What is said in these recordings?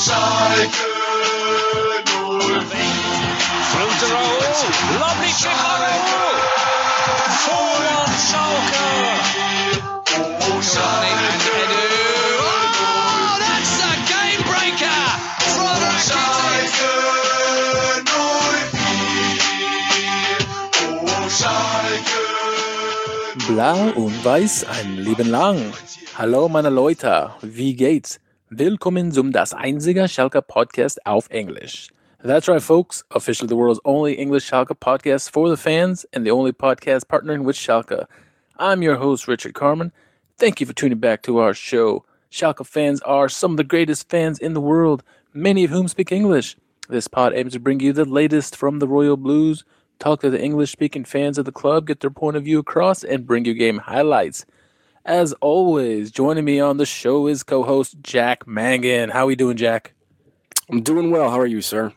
Schalke 04. Through to Raul. Lovely chip by Raul. Four on Schalke. Giovanni and Edu. Oh, that's a game breaker from Rakitic. Schalke 04. Oh, Schalke Blau und weiß ein Leben lang. Hallo meine Leute, wie geht's? Willkommen zum Das Einzige Schalke Podcast auf Englisch. That's right, folks. Officially the world's only English Schalke podcast for the fans and the only podcast partnering with Schalke. I'm your host, Richard Carmen. Thank you for tuning back to our show. Schalke fans are some of the greatest fans in the world, many of whom speak English. This pod aims to bring you the latest from the Royal Blues, talk to the English speaking fans of the club, get their point of view across, and bring you game highlights. As always, joining me on the show is co host Jack Mangan. How are we doing, Jack? I'm doing well. How are you, sir?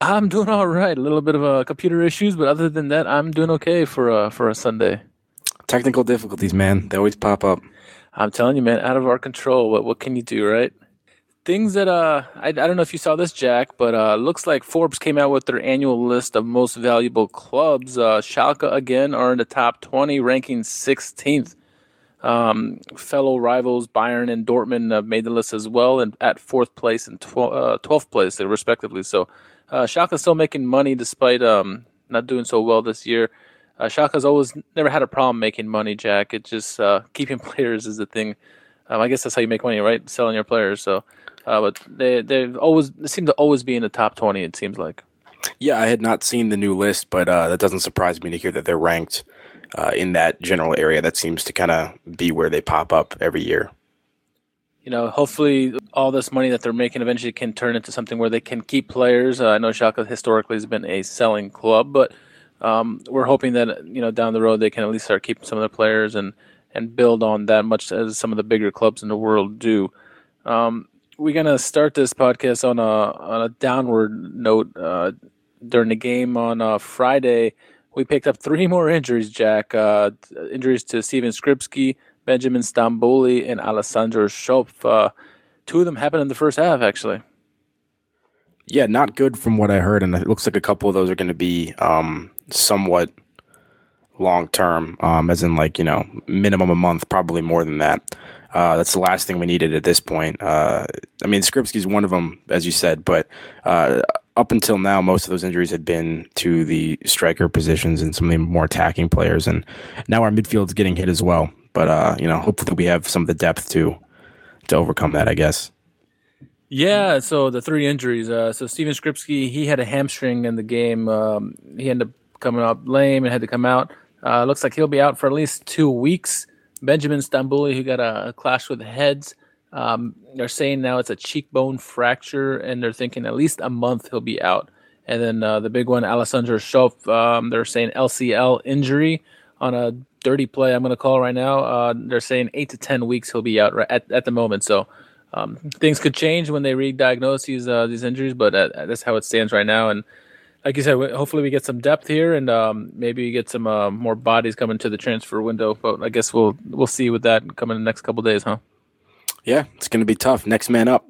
I'm doing all right. A little bit of uh, computer issues, but other than that, I'm doing okay for a, for a Sunday. Technical difficulties, man. They always pop up. I'm telling you, man, out of our control. What what can you do, right? Things that uh, I, I don't know if you saw this, Jack, but uh, looks like Forbes came out with their annual list of most valuable clubs. Uh, Schalke again are in the top 20, ranking 16th. Um, fellow rivals Bayern and Dortmund have made the list as well, and at fourth place and uh, 12th place, respectively. So uh, Schalke still making money despite um, not doing so well this year. Uh, Schalke's always never had a problem making money, Jack. It's just uh, keeping players is the thing. Um, I guess that's how you make money, right? Selling your players. So, uh, but they they've always they seem to always be in the top twenty. It seems like. Yeah, I had not seen the new list, but uh, that doesn't surprise me to hear that they're ranked uh, in that general area. That seems to kind of be where they pop up every year. You know, hopefully, all this money that they're making eventually can turn into something where they can keep players. Uh, I know Schalke historically has been a selling club, but um, we're hoping that you know down the road they can at least start keeping some of their players and and build on that much as some of the bigger clubs in the world do. Um, we're gonna start this podcast on a on a downward note. Uh, during the game on uh, Friday, we picked up three more injuries. Jack, uh, injuries to Steven Skrzybski, Benjamin Stambouli, and Alessandro Schopf. Uh, two of them happened in the first half, actually. Yeah, not good from what I heard, and it looks like a couple of those are going to be um, somewhat long term, um, as in like you know minimum a month, probably more than that. Uh, that's the last thing we needed at this point. Uh, I mean, Skrzybski's one of them, as you said, but uh, up until now, most of those injuries had been to the striker positions and some of the more attacking players, and now our midfield's getting hit as well. But uh, you know, hopefully we have some of the depth to to overcome that. I guess. Yeah, so the three injuries. Uh, so Steven Skrzybski, he had a hamstring in the game. Um, he ended up coming up lame and had to come out. Uh, looks like he'll be out for at least two weeks. Benjamin Stambouli, who got a, a clash with heads, um, they're saying now it's a cheekbone fracture, and they're thinking at least a month he'll be out. And then uh, the big one, Alessandro Schopf, um, they're saying LCL injury on a dirty play. I'm going to call right now. Uh, they're saying eight to ten weeks he'll be out right at, at the moment. So um, things could change when they re-diagnose these uh, these injuries, but uh, that's how it stands right now. And like you said, hopefully we get some depth here, and um, maybe we get some uh, more bodies coming to the transfer window. But I guess we'll we'll see with that coming in the next couple days, huh? Yeah, it's going to be tough. Next man up.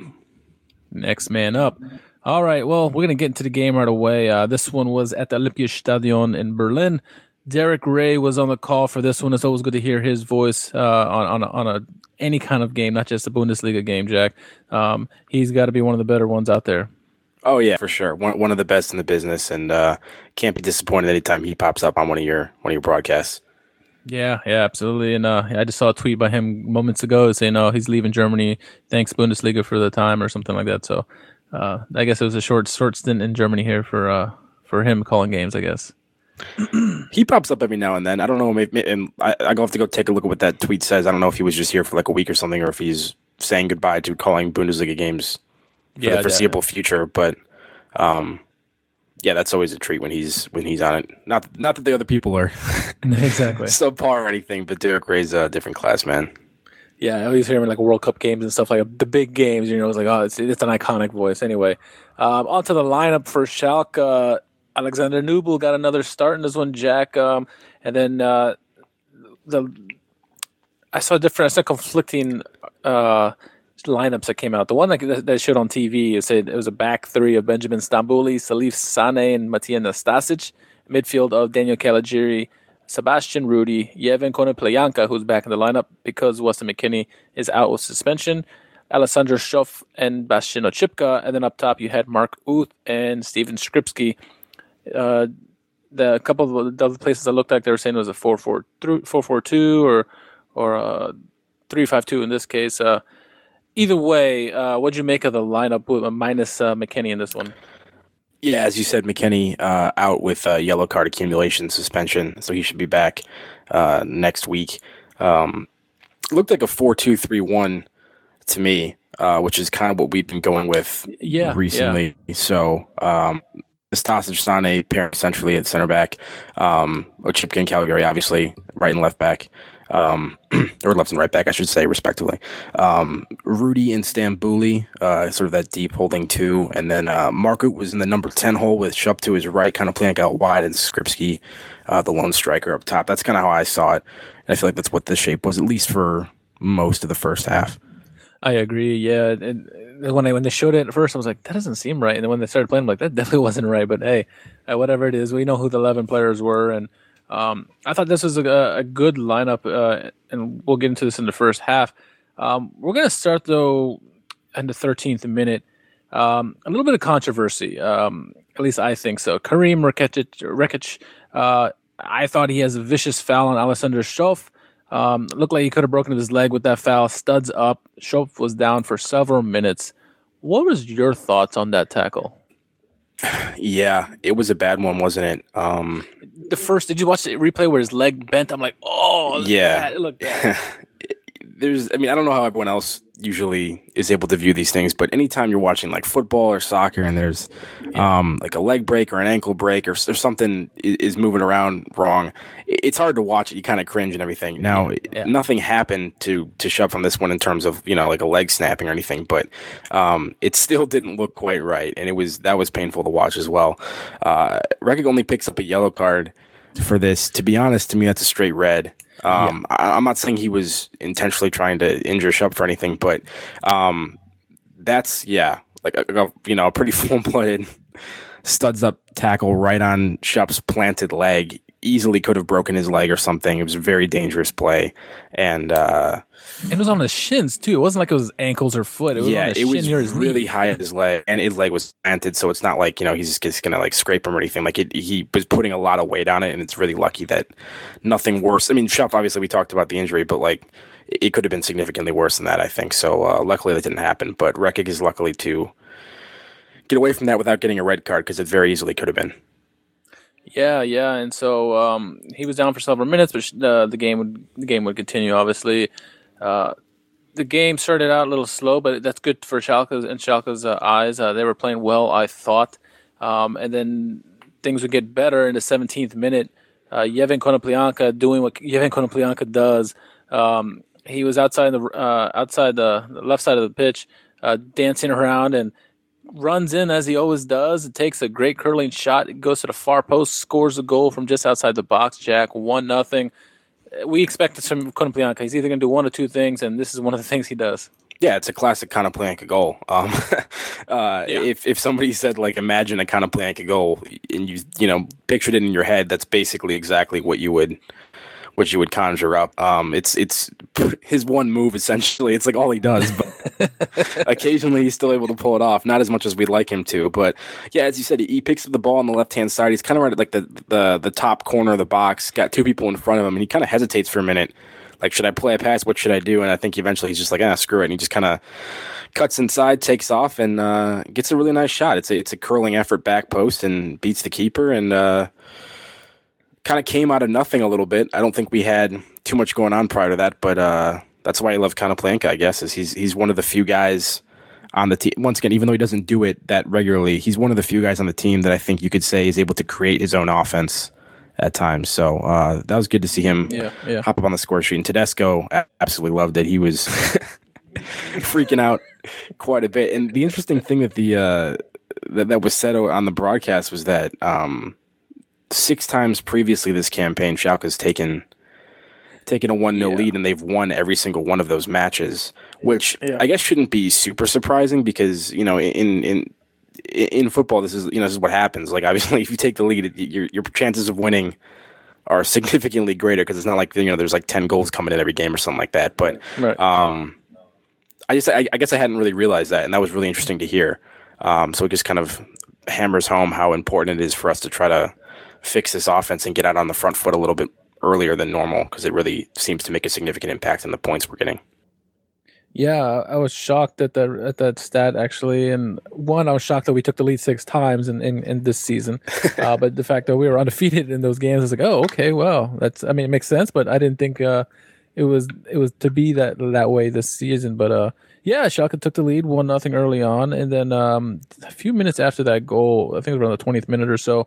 Next man up. All right. Well, we're gonna get into the game right away. Uh, this one was at the Olympiastadion in Berlin. Derek Rae was on the call for this one. It's always good to hear his voice uh, on on a, on a any kind of game, not just a Bundesliga game. Jack, um, he's got to be one of the better ones out there. Oh yeah, for sure. One one of the best in the business, and uh, can't be disappointed anytime he pops up on one of your one of your broadcasts. Yeah, yeah, absolutely. And uh, I just saw a tweet by him moments ago saying, "Oh, he's leaving Germany. Thanks Bundesliga for the time," or something like that. So, uh, I guess it was a short short stint in Germany here for uh, for him calling games. I guess. he pops up every now and then. I don't know. Maybe, and I, I go have to go take a look at what that tweet says. I don't know if he was just here for like a week or something, or if he's saying goodbye to calling Bundesliga games for Yeah, the foreseeable definitely. future. But um, yeah, that's always a treat when he's when he's on it. Not not that the other people are exactly. subpar or anything, but Derek Rae's a different class, man. Yeah, I always hear him in like World Cup games and stuff like the big games. You know, it's like oh, it's it's an iconic voice. Anyway, um, on to the lineup for Schalke. Alexander Nubel got another start in this one, Jack. Um, and then uh, the I saw different, I saw conflicting uh, lineups that came out. The one that that showed on TV it said it was a back three of Benjamin Stambouli, Salif Sane, and Matija Nastasic. Midfield of Daniel Caligiuri, Sebastian Rudy, Yevhen Konoplyanka, who's back in the lineup because Weston McKennie is out with suspension. Alessandro Schöpf and Bastian Oczipka, and then up top you had Mark Uth and Steven Skrzybski. Uh, the couple of the other places I looked at, they were saying it was a 4-4-2 or or a 3-5-2 in this case. Uh, either way, uh, what'd you make of the lineup with uh, minus uh, McKennie in this one? Yeah, as you said, McKennie uh, out with uh, yellow card accumulation suspension, so he should be back uh, next week. Um, looked like a four-two-three-one to me, uh, which is kind of what we've been going with Yeah, recently. So, um, Sane pairing centrally at center back, um, Oczipka and Caligiuri, obviously, right and left back, um, or left and right back, I should say, respectively. Um, Rudy and Stambouli, uh, sort of that deep holding two. And then uh, Mark Uth was in the number 10 hole with Schöpf to his right, kind of playing out wide, and Skrzybski, uh, the lone striker up top. That's kind of how I saw it. And I feel like that's what the shape was, at least for most of the first half. I agree. Yeah, and and when I when they showed it at first, I was like, that doesn't seem right. And then when they started playing, I'm like, that definitely wasn't right. But hey, uh, whatever it is, we know who the eleven players were, and um, I thought this was a, a good lineup. Uh, and we'll get into this in the first half. Um, we're gonna start though in the 13th minute. Um, a little bit of controversy. Um, at least I think so. Karim Rekik, Rekik uh, I thought he has a vicious foul on Alessandro Schöpf. Um, looked like he could have broken his leg with that foul. Studs up. Schöpf was down for several minutes. What was your thoughts on that tackle? Yeah, it was a bad one, wasn't it? Um, The first, did you watch the replay where his leg bent? I'm like, oh, Yeah. that- it looked bad. there's i mean i don't know how everyone else usually is able to view these things but anytime you're watching like football or soccer and there's um like a leg break or an ankle break or, or something is moving around wrong it's hard to watch it. You kind of cringe and everything. Now Yeah. nothing happened to to Schöpf from this one in terms of you know like a leg snapping or anything but um it still didn't look quite right and it was that was painful to watch as well. Uh Rekik only picks up a yellow card for this. To be honest to me that's a straight red um, I, I'm not saying he was intentionally trying to injure Schöpf for anything, but um, that's yeah, like a, a- you know, a pretty full blooded studs up tackle right on Schöpf's planted leg. Easily could have broken his leg or something. It was a very dangerous play, and uh, it was on his shins too. It wasn't like it was ankles or foot. It was yeah, his it shin was near his really knee. high at his leg, and his leg was planted, so it's not like you know he's just gonna like scrape him or anything. Like it, he was putting a lot of weight on it, and it's really lucky that nothing worse. I mean, Schöpf obviously we talked about the injury, but like it could have been significantly worse than that. I think so. Uh, luckily that didn't happen, but Rekik is luckily to get away from that without getting a red card because it very easily could have been. Yeah, yeah, and so um, he was down for several minutes, but uh, the game would the game would continue. Obviously, uh, the game started out a little slow, but that's good for Schalke's and Schalke's uh, eyes. Uh, they were playing well, I thought, um, and then things would get better in the 17th minute. Uh, Yevhen Konoplyanka doing what Yevhen Konoplyanka does. Um, he was outside the uh, outside the, left side of the pitch, uh, dancing around and runs in as he always does. It takes a great curling shot. It goes to the far post, scores a goal from just outside the box. Jack one nothing. We expect this from Konoplyanka. He's either going to do one or two things, and this is one of the things he does. Yeah, it's a classic Konoplyanka goal. Um, uh, Yeah. If if somebody said like imagine a Konoplyanka goal and you you know pictured it in your head, that's basically exactly what you would what you would conjure up. Um, it's it's his one move essentially. It's like all he does, but occasionally he's still able to pull it off. Not as much as we'd like him to, but yeah, as you said, he picks up the ball on the left hand side. He's kind of right at like the the the top corner of the box. Got two people in front of him, and he kind of hesitates for a minute. Like, should I play a pass? What should I do? And I think eventually he's just like, ah, screw it. And he just kind of cuts inside, takes off, and uh, gets a really nice shot. It's a it's a curling effort back post and beats the keeper and uh, kind of came out of nothing a little bit. I don't think we had too much going on prior to that, but uh, that's why I love Planka. I guess is he's he's one of the few guys on the team. Once again, even though he doesn't do it that regularly, he's one of the few guys on the team that I think you could say is able to create his own offense at times. So uh, that was good to see him Yeah, yeah. hop up on the score sheet. And Tedesco absolutely loved it. He was freaking out quite a bit. And the interesting thing that the uh, that, that was said on the broadcast was that um, six times previously this campaign, Schalke has taken taking a one 0 Yeah. lead, and they've won every single one of those matches, which Yeah. I guess shouldn't be super surprising because you know in in in football this is you know this is what happens. Like obviously, if you take the lead, your your chances of winning are significantly greater because it's not like you know there's like ten goals coming in every game or something like that. But Right. um, I just I, I guess I hadn't really realized that, and that was really interesting to hear. Um, so it just kind of hammers home how important it is for us to try to fix this offense and get out on the front foot a little bit earlier than normal because it really seems to make a significant impact on the points we're getting. Yeah, I was shocked at that at that stat actually, and one, I was shocked that we took the lead six times in in, in this season. uh, but the fact that we were undefeated in those games, is like, oh, okay, well, that's I mean, it makes sense, but I didn't think uh, it was it was to be that that way this season. But uh, yeah, Schalke took the lead one nothing early on, and then um, a few minutes after that goal, I think it was around the twentieth minute or so.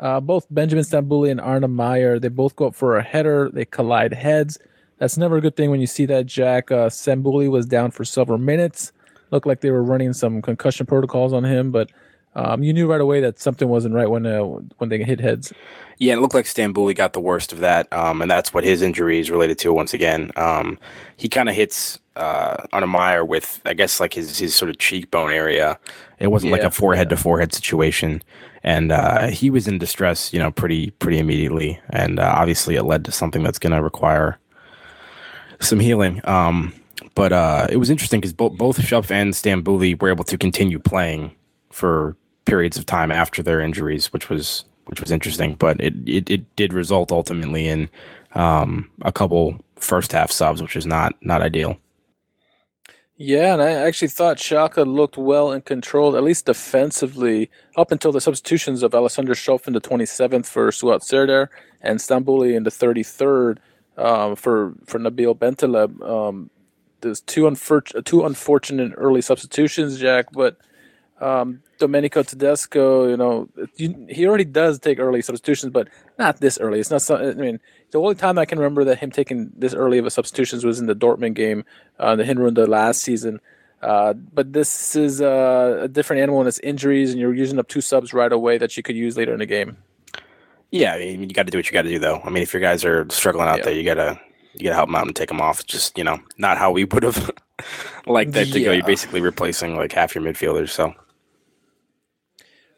Uh, both Benjamin Stambouli and Arne Maier, they both go up for a header. They collide heads. That's never a good thing when you see that. Jack uh, Stambouli was down for several minutes. Looked like they were running some concussion protocols on him, but um, you knew right away that something wasn't right when uh, when they hit heads. Yeah, it looked like Stambouli got the worst of that, um, and that's what his injury is related to. Once again, um, he kind of hits uh, on a Maier with, I guess, like his his sort of cheekbone area. It wasn't like a forehead to forehead situation, and uh, he was in distress, you know, pretty pretty immediately, and uh, obviously it led to something that's going to require some healing. Um, but uh, it was interesting because both both Schöpf and Stambouli were able to continue playing for periods of time after their injuries, which was which was interesting. But it it, it did result ultimately in um, a couple first half subs, which is not not ideal. Yeah, and I actually thought Schalke looked well and controlled, at least defensively, up until the substitutions of Alessandro Schöpf in the 27th for Suat Serdar and Stambouli in the 33rd um, for for Nabil Bentaleb. Um, there's two unfor- two unfortunate early substitutions, Jack, but um, Domenico Tedesco, you know, you, he already does take early substitutions, but not this early. It's not. So, I mean, the only time I can remember that him taking this early of a substitutions was in the Dortmund game, uh, the Hinrunde last season. Uh, but this is uh, a different animal, and it's injuries, and you're using up two subs right away that you could use later in the game. Yeah, I mean, you got to do what you got to do, though. I mean, if your guys are struggling out Yeah. there, you gotta you gotta help them out and take them off. Just you know, not how we would have liked that to go. You're basically replacing like half your midfielders. So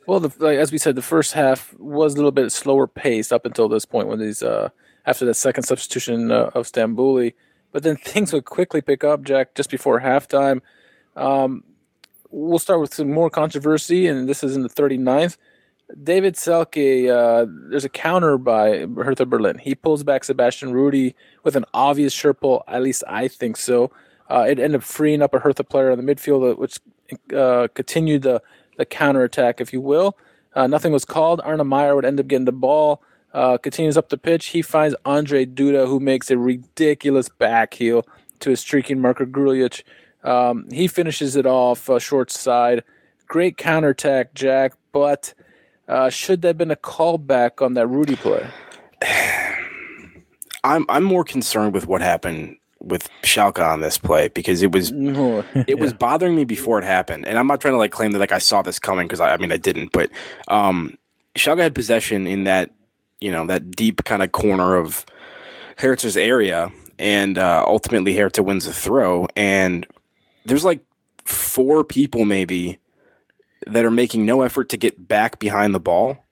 Well, the, like, as we said, the first half was a little bit slower paced up until this point when these uh, after the second substitution uh, of Stambouli, but then things would quickly pick up. Jack, just before halftime, um, we'll start with some more controversy, and this is in the 39th. David Selke, uh, there's a counter by Hertha Berlin. He pulls back Sebastian Rudy with an obvious shirt pull. At least I think so. Uh, it ended up freeing up a Hertha player in the midfield, uh, which uh, continued the the counterattack, if you will. Uh, nothing was called. Arne Maier would end up getting the ball. Uh, continues up the pitch. He finds Andre Duda, who makes a ridiculous back heel to his streaking Marko Grujić. Um, he finishes it off uh, short side. Great counterattack, Jack, but uh, should there have been a callback on that Rudy play? I'm I'm more concerned with what happened with Schalke on this play because it was No. it was bothering me before it happened, and I'm not trying to like claim that like I saw this coming because I, I mean I didn't, but um, Schalke had possession in that you know that deep kind of corner of Hertha's area, and uh, ultimately Hertha wins the throw, and there's like four people maybe that are making no effort to get back behind the ball,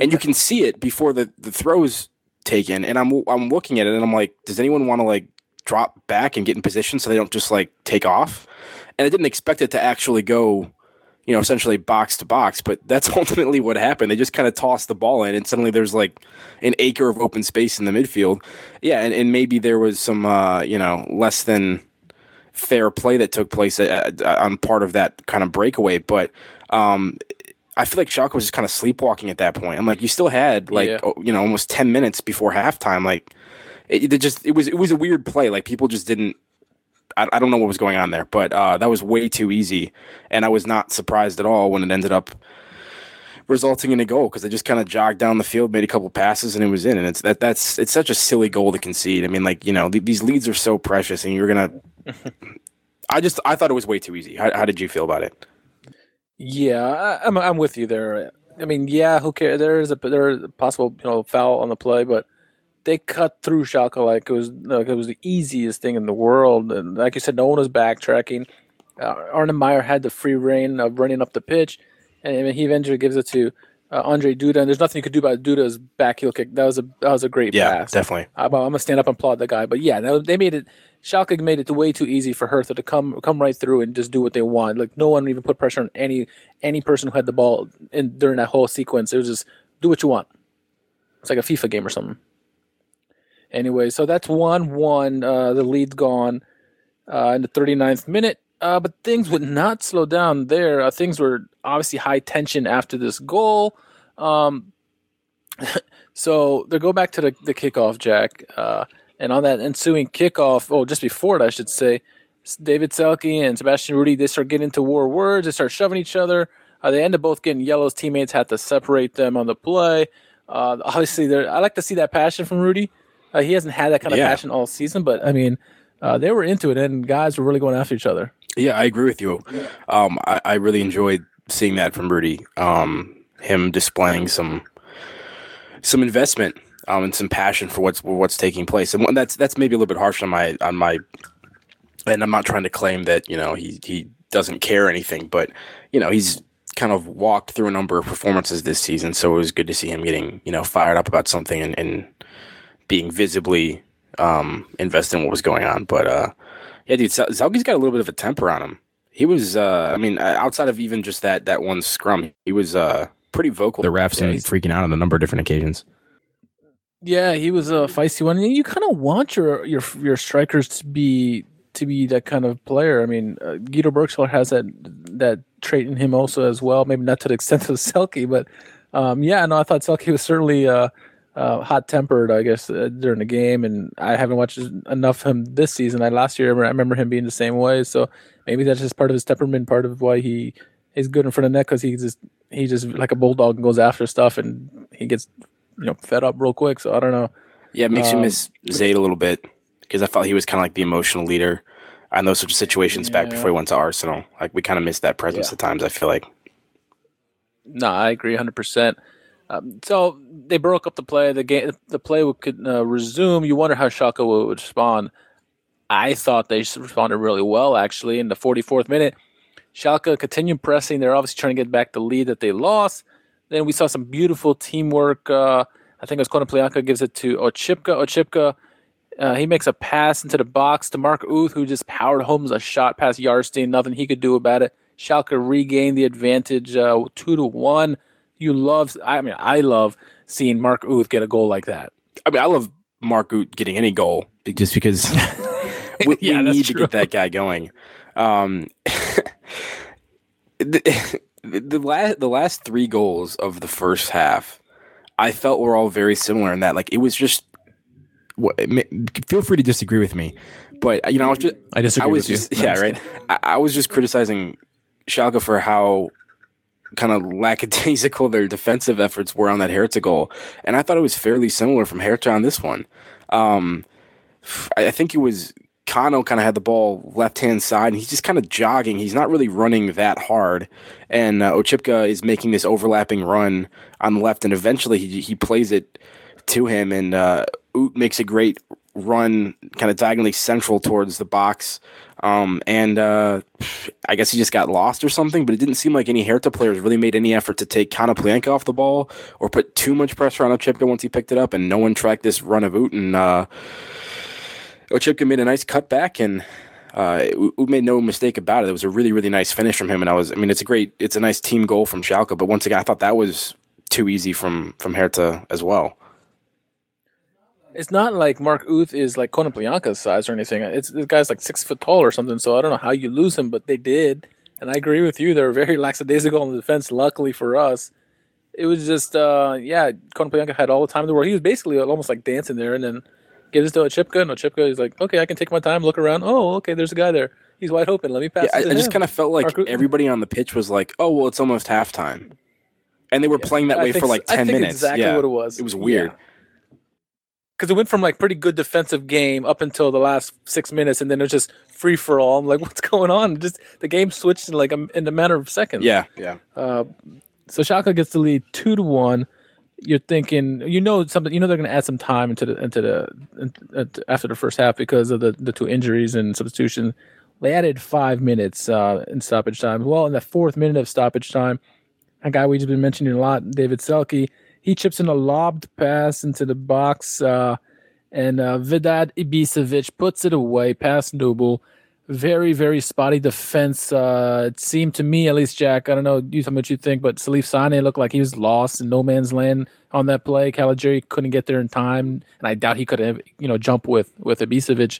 and you can see it before the the throw's taken, and I'm I'm looking at it and I'm like, does anyone want to like drop back and get in position so they don't just like take off? And I didn't expect it to actually go, you know, essentially box to box, but that's ultimately what happened. They just kind of tossed the ball in, and suddenly there's like an acre of open space in the midfield. Yeah, and, and maybe there was some, uh, you know, less than fair play that took place uh, uh, on part of that kind of breakaway, but um, I feel like Schalke was just kind of sleepwalking at that point. I'm like, you still had like Yeah. you know almost ten minutes before halftime. Like it, it just it was it was a weird play. Like people just didn't. I, I don't know what was going on there, but uh, that was way too easy, and I was not surprised at all when it ended up resulting in a goal because they just kind of jogged down the field, made a couple passes, and it was in. And it's that that's it's such a silly goal to concede. I mean, like you know th- these leads are so precious, and you're gonna. I just I thought it was way too easy. How, how did you feel about it? Yeah, I, I'm I'm with you there. I mean, yeah, who cares? There is a there is a possible you know foul on the play, but they cut through Schalke like it was like it was the easiest thing in the world. And like you said, no one was backtracking. Uh, Arne Maier had the free reign of running up the pitch, and he eventually gives it to uh, Andre Duda. And there's nothing you could do about Duda's back heel kick. That was a that was a great Yeah, pass. definitely. I, I'm gonna stand up and applaud the guy. But yeah, they- they made it. Schalke made it way too easy for Hertha to come come right through and just do what they want. Like no one even put pressure on any any person who had the ball in during that whole sequence. It was just do what you want. It's like a FIFA game or something. Anyway, so that's one one. Uh, the lead's gone uh, in the 39th minute. Uh, but things would not slow down there. Uh, things were obviously high tension after this goal. Um, so they go back to the, the kickoff, Jack. Uh, and on that ensuing kickoff, oh, just before it, I should say, David Selke and Sebastian Rudy, they start getting into war words. They start shoving each other. Uh, they end up both getting yellows. Teammates had to separate them on the play. Uh, obviously. I like to see that passion from Rudy. Uh, he hasn't had that kind of Yeah. passion all season, but I mean, uh, they were into it, and guys were really going after each other. Yeah, I agree with you. Um, I, I really enjoyed seeing that from Rudy. Um, him displaying some some investment um, and some passion for what's what's taking place, and that's that's maybe a little bit harsh on my on my. And I'm not trying to claim that you know he he doesn't care anything, but you know he's kind of walked through a number of performances this season, so it was good to see him getting you know fired up about something and, and being visibly um, invested in what was going on. But uh, yeah, dude, Zal- Zalgi's got a little bit of a temper on him. He was, uh, I mean, uh, outside of even just that that one scrum, he was uh, pretty vocal. The refs Yeah, and he's- freaking out on a number of different occasions. Yeah, he was a feisty one. And you kind of want your your your strikers to be to be that kind of player. I mean, uh, Guido Burgstaller has that that trait in him also as well. Maybe not to the extent of Selke, but um, yeah, no, I thought Selke was certainly uh, uh, hot tempered. I guess uh, during the game, and I haven't watched enough of him this season. I last year I remember him being the same way. So maybe that's just part of his temperament, part of why he is good in front of net because he just he just like a bulldog and goes after stuff, and he gets you know fed up real quick. So I don't know. Yeah, it makes you Um, miss Zayd a little bit because I felt he was kind of like the emotional leader on those sorts of situations back before he went to Arsenal. Like we kind of missed that presence Yeah. at times. I feel like. No, I agree 100%. Um, so they broke up the play. The game, the play could uh, resume. You wonder how Schalke would, respond. I thought they responded really well, actually. In the 44th minute, Schalke continued pressing. They're obviously trying to get back the lead that they lost. Then we saw some beautiful teamwork. Uh, I think it was Konoplyanka gives it to Oczipka. Oczipka, uh, he makes a pass into the box to Mark Uth, who just powered home a shot past Jarstein. Nothing he could do about it. Schalke regained the advantage, uh, two to one. You love, I mean, I love seeing Mark Uth get a goal like that. I mean, I love Mark Uth getting any goal just because we, Yeah, we need to get that guy going. Um, the, the last the last three goals of the first half, I felt were all very similar in that like it was just. Feel free to disagree with me, but you know I was just I disagree I was with you. yeah right. I, I was just criticizing Schalke for how kind of lackadaisical their defensive efforts were on that Hertha goal, and I thought it was fairly similar from Hertha on this one. Um, I, think it was Kano kind of had the ball left hand side, and he's just kind of jogging. He's not really running that hard, and uh, Oczipka is making this overlapping run on the left, and eventually he he plays it to him, and uh, Uth makes a great run, kind of diagonally central towards the box. Um, and uh, I guess he just got lost or something, but it didn't seem like any Hertha players really made any effort to take Konoplyanka off the ball or put too much pressure on Oczipka once he picked it up, and no one tracked this run of. And uh, Oczipka made a nice cutback, and uh, Uth made no mistake about it. It was a really, really nice finish from him, and I was, I mean, it's a great, it's a nice team goal from Schalke, but once again, I thought that was too easy from from Hertha as well. It's not like Mark Uth is like Konoplyanka's size or anything. It's this guy's like six foot tall or something. So I don't know how you lose him, but they did. And I agree with you. They were very lackadaisical on the defense. Luckily for us, it was just uh, yeah. Konoplyanka had all the time in the world. He was basically almost like dancing there, and then gives it to Oczipka, and Oczipka is like, okay, I can take my time, look around. Oh, okay, there's a guy there. He's wide open. Let me pass. Yeah, I, I just kind of felt like Mark everybody on the pitch was like, "Oh, well, it's almost halftime," and they were playing that I way for like I ten think minutes. Exactly yeah, what it was. it was weird. Because it went from like pretty good defensive game up until the last six minutes, and then it was just free for all. I'm like, what's going on? Just the game switched in like a, in a matter of seconds. Yeah, yeah. Uh, so Schalke gets the lead two to one. you're thinking, you know, something, you know, they're going to add some time into the into the into, after the first half because of the the two injuries and substitution. They added five minutes uh, in stoppage time. Well, in the fourth minute of stoppage time, a guy we've been mentioning a lot, David Selke, he chips in a lobbed pass into the box, uh, and uh, Vedad Ibisevic puts it away past Nubel very, very spotty defense. Uh, it seemed to me, at least, Jack. I don't know you tell me what you think, but Salif Sane looked like he was lost in no man's land on that play. Caligiuri couldn't get there in time, and I doubt he could have, you know, jump with with Ibisevic.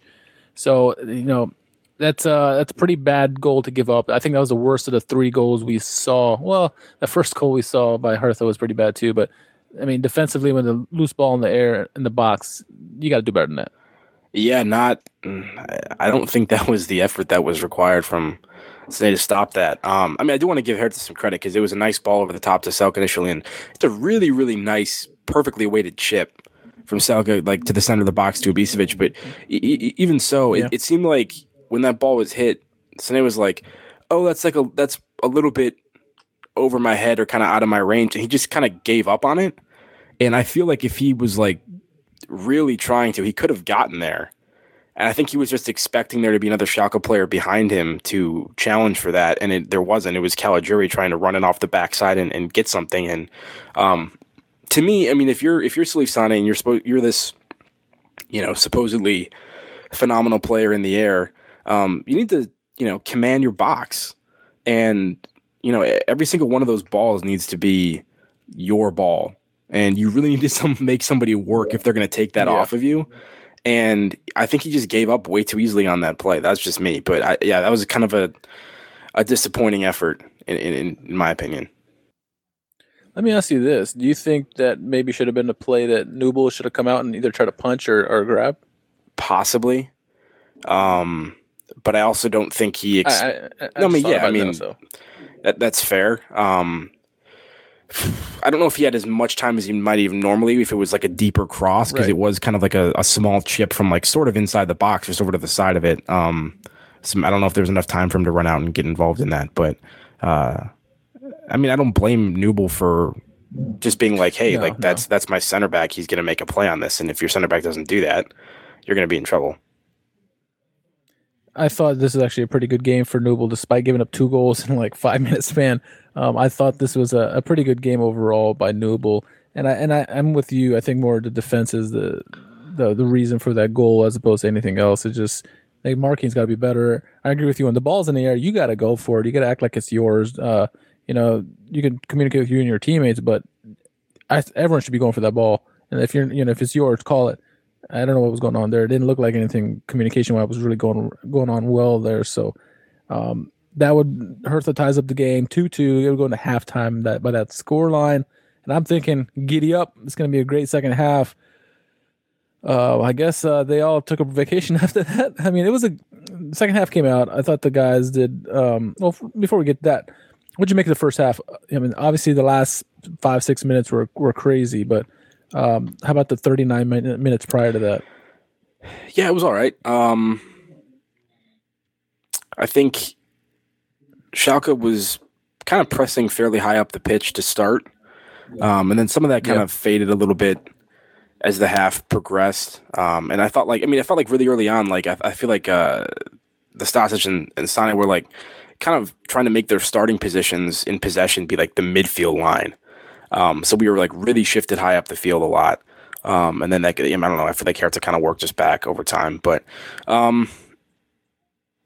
So you know, that's uh that's a pretty bad goal to give up. I think that was the worst of the three goals we saw. Well, the first goal we saw by Hertha was pretty bad too, but I mean, defensively, when the loose ball in the air in the box, you got to do better than that. Yeah, not. I don't think that was the effort that was required from say to stop that. Um, I mean, I do want to give Hertha some credit because it was a nice ball over the top to Selke initially, and it's a really, really nice, perfectly weighted chip from Selke, like to the center of the box to Ibisevic. But e- even so, yeah. it, it, seemed like when that ball was hit, Sane was like, "Oh, that's like a that's a little bit over my head or kind of out of my range," and he just kind of gave up on it. And I feel like if he was like really trying to. He could have gotten there. And I think he was just expecting there to be another Schalke player behind him to challenge for that. And it, there wasn't. It was Caligiuri trying to run it off the backside and, and get something. And um, to me, I mean, if you're if you're Salif Sane and you're supposed you're this, you know, supposedly phenomenal player in the air, um, you need to you know command your box, and you know every single one of those balls needs to be your ball and you really need to some, make somebody work if they're going to take that yeah. off of you. And I think he just gave up way too easily on that play. That's just me, but I, yeah, that was kind of a a disappointing effort in, in, in my opinion. Let me ask you this: Do you think that maybe should have been a play that Nubel should have come out and either try to punch or, or grab? Possibly, um, but I also don't think he. Ex- I, I, I, no, I mean, yeah, I mean, so. That, that's fair. Um, I don't know if he had as much time as he might even normally if it was like a deeper cross because right. it was kind of like a, a, small chip from like sort of inside the box just over to the side of it. Um, some, I don't know if there was enough time for him to run out and get involved in that, but uh, I mean, I don't blame Nubel for just being like, hey, no, like no. that's that's my center back. He's going to make a play on this, and if your center back doesn't do that, you're going to be in trouble. I thought this is actually a pretty good game for Nubel, despite giving up two goals in like five minutes span. Um, I thought this was a, a, pretty good game overall by Nubel, and I and I, am with you. I think more the defense is the, the the reason for that goal as opposed to anything else. It just like marking's got to be better. I agree with you. When the ball's in the air, you got to go for it. You got to act like it's yours. Uh, you know, you can communicate with you and your teammates, but I, everyone should be going for that ball. And if you're, you know, if it's yours, call it. I don't know what was going on there. It didn't look like anything communication wise was really going going on well there. So um, that would hurt the ties up the game two two. It would go into halftime that by that score line. And I'm thinking, giddy up! It's going to be a great second half. Uh, I guess uh, they all took a vacation after that. I mean, it was a second half came out. I thought the guys did um, well. Before we get that, what'd you make of the first half? I mean, obviously the last five six minutes were were crazy, but um, how about the 39 minutes prior to that? Yeah, it was all right. Um, I think Schalke was kind of pressing fairly high up the pitch to start, um, and then some of that kind yep. of faded a little bit as the half progressed. Um, and I thought like, I mean, I felt like really early on, like I, I feel like uh, Nastasic and, and were like kind of trying to make their starting positions in possession be like the midfield line. Um, so we were like really shifted high up the field a lot. Um, and then that, I don't know, I feel like Hertha kind of worked us back over time, but, um,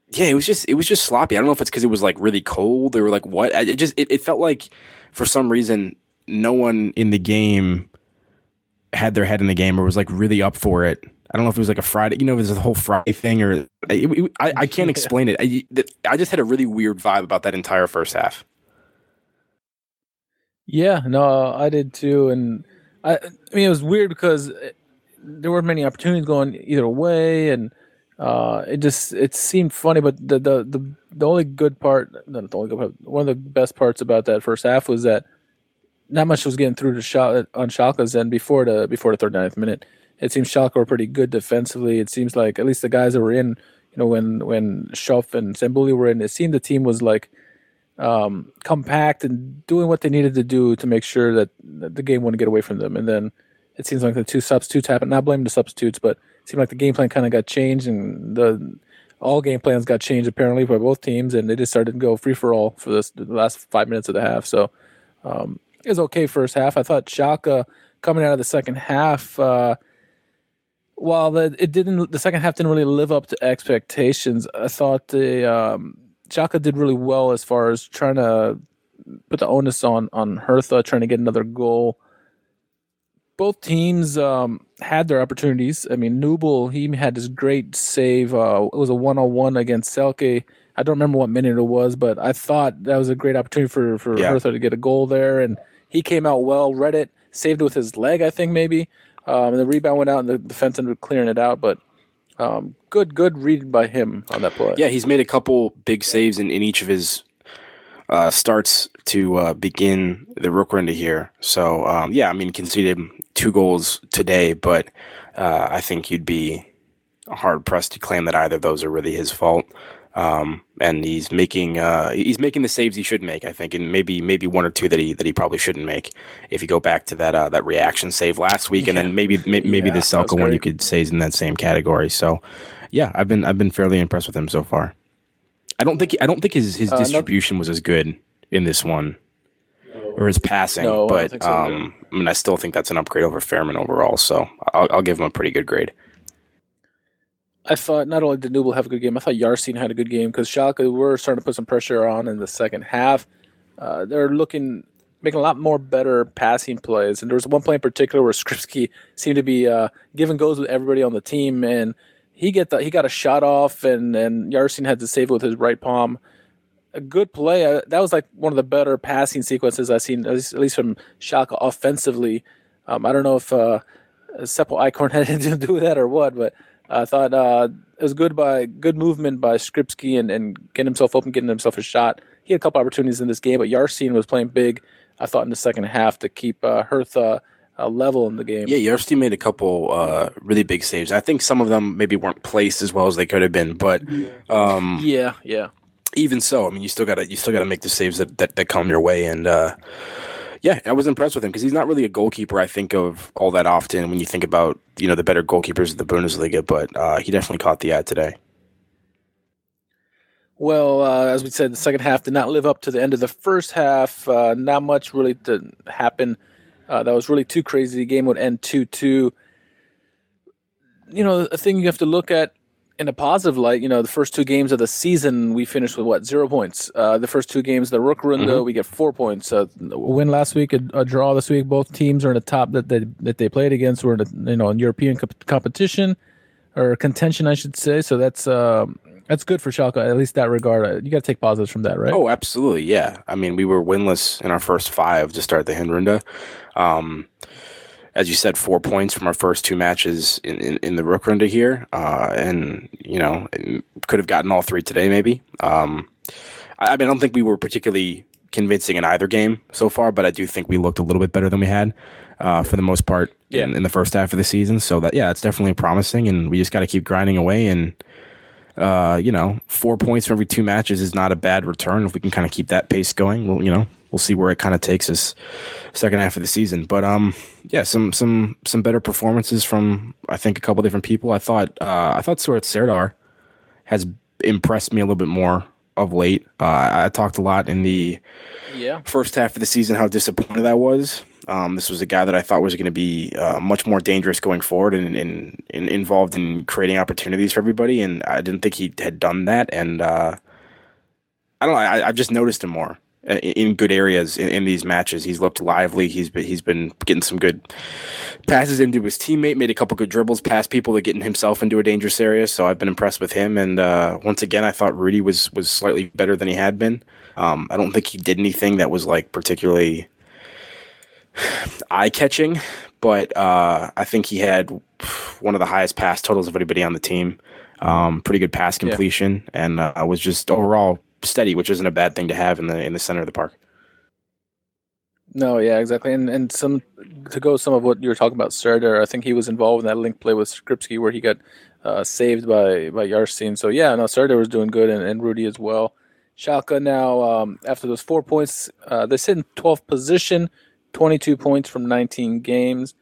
yeah, it was just, it was just sloppy. I don't know if it's cause it was like really cold. They were like, what? It just, it, it felt like for some reason, no one in the game had their head in the game or was like really up for it. I don't know if it was like a Friday, you know, was a whole Friday thing or it, it, I, I can't explain it. I, I just had a really weird vibe about that entire first half. Yeah, no, I did too, and I, I mean it was weird because there weren't many opportunities going either way, and uh, it just it seemed funny. But the the the, the only good part, not the only good part, one of the best parts about that first half was that not much was getting through to shot on Schalke's end before the before the 39th minute. It seems Schalke were pretty good defensively. It seems like at least the guys that were in, you know, when when Schöpf and Stambouli were in, it seemed the team was like um, compact and doing what they needed to do to make sure that, the game wouldn't get away from them. And then it seems like the two substitutes happened. Not blaming the substitutes, but it seemed like the game plan kind of got changed and the all game plans got changed apparently by both teams, and they just started to go free for all for this the last five minutes of the half. So um, it was okay first half. I thought Schalke coming out of the second half. Uh, while the, it didn't, the second half didn't really live up to expectations. I thought the um, Schalke did really well as far as trying to put the onus on on Hertha, trying to get another goal. Both teams um, had their opportunities. I mean, Nubel he had this great save. Uh, it was a one on one against Selke. I don't remember what minute it was, but I thought that was a great opportunity for for Yeah. Hertha to get a goal there, and he came out well, read it, saved it with his leg, I think maybe. Um, and the rebound went out, and the defense ended up clearing it out. But um, good, good read by him on that play. Yeah, he's made a couple big saves in, in each of his uh, starts to uh, begin the Rook Rückrunde here. So um, yeah, I mean conceded two goals today, but uh, I think you'd be hard pressed to claim that either of those are really his fault. Um, and he's making uh, he's making the saves he should make, I think, and maybe maybe one or two that he that he probably shouldn't make. If you go back to that uh, that reaction save last week, and Yeah. then maybe may, maybe Yeah, the Selke one you could say is in that same category. So yeah, I've been I've been fairly impressed with him so far. I don't think I don't think his his Uh, no- distribution was as good in this one, or his passing. No, but think so um, I mean, I still think that's an upgrade over Fährmann overall. So I'll, I'll give him a pretty good grade. I thought not only did Nubel have a good game, I thought Jarstein had a good game because Schalke were starting to put some pressure on in the second half. Uh, they're looking making a lot more better passing plays, and there was one play in particular where Skrzybski seemed to be uh, giving goes with everybody on the team, and he get the, he got a shot off, and and Jarstein had to save it with his right palm. A good play. Uh, that was like one of the better passing sequences I've seen, at least, at least from Schalke offensively. Um, I don't know if uh, Seppo Eichkorn had anything to do with that or what, but I thought uh, it was good by good movement by Skrzybski and, and getting himself open, getting himself a shot. He had a couple opportunities in this game, but Jarstein was playing big. I thought in the second half to keep uh, Hertha uh, level in the game. Yeah, Jarstein made a couple uh, really big saves. I think some of them maybe weren't placed as well as they could have been, but um, yeah, yeah. even so, I mean, you still gotta you still gotta make the saves that that, that come your way. And uh, yeah, I was impressed with him because he's not really a goalkeeper. I think of all that often when you think about you know the better goalkeepers of the Bundesliga, but uh, he definitely caught the eye today. Well, uh, as we said, the second half did not live up to the end of the first half. Uh, not much really to happen. Uh, that was really too crazy. The game would end 2 2. You know, a thing you have to look at in a positive light, you know, the first two games of the season, we finished with what, zero points. Uh, the first two games, the Rückrunde, we get four points. Uh, a win last week, a, a draw this week. Both teams are in the top that they, that they played against. Were in, the, you know, in European comp- competition or contention, I should say. So that's um, that's good for Schalke, at least that regard. Uh, You got to take positives from that, right? Oh, absolutely, yeah. I mean, we were winless in our first five to start the Hinrunde. Um, as you said, four points from our first two matches in, in, in the Rückrunde here, uh, and you know could have gotten all three today, maybe. Um, I, I mean, I don't think we were particularly convincing in either game so far, but I do think we looked a little bit better than we had uh, for the most part in, Yeah. in the first half of the season. So that yeah, it's definitely promising, and we just got to keep grinding away and uh, you know, four points from every two matches is not a bad return. If we can kind of keep that pace going, well, you know, we'll see where it kind of takes us second half of the season. But um, yeah, some some some better performances from I think a couple different people. I thought uh, I thought Suat Serdar has impressed me a little bit more of late. Uh, I, talked a lot in the yeah. first half of the season how disappointed I was. Um, this was a guy that I thought was going to be uh, much more dangerous going forward and, and, and involved in creating opportunities for everybody. And I didn't think he had done that. And uh, I don't know. I, I've just noticed him more in, good areas in, in these matches. He's looked lively. He's been, he's been getting some good passes into his teammate, made a couple good dribbles past people to getting himself into a dangerous area. So I've been impressed with him. And uh, once again, I thought Rudy was was slightly better than he had been. Um, I don't think he did anything that was like particularly eye catching, but uh, I think he had one of the highest pass totals of anybody on the team. Um, pretty good pass completion, and uh, was just overall steady, which isn't a bad thing to have in the in the center of the park. No, yeah, exactly. And and some to go some of what you were talking about, Serdar, I think he was involved in that link play with Skrzybski where he got uh, saved by by Jarstein. So yeah, no, Serdar was doing good and, and Rudy as well. Schalke now, um, after those four points, uh, they sit in 12th position, 22 points from 19 games.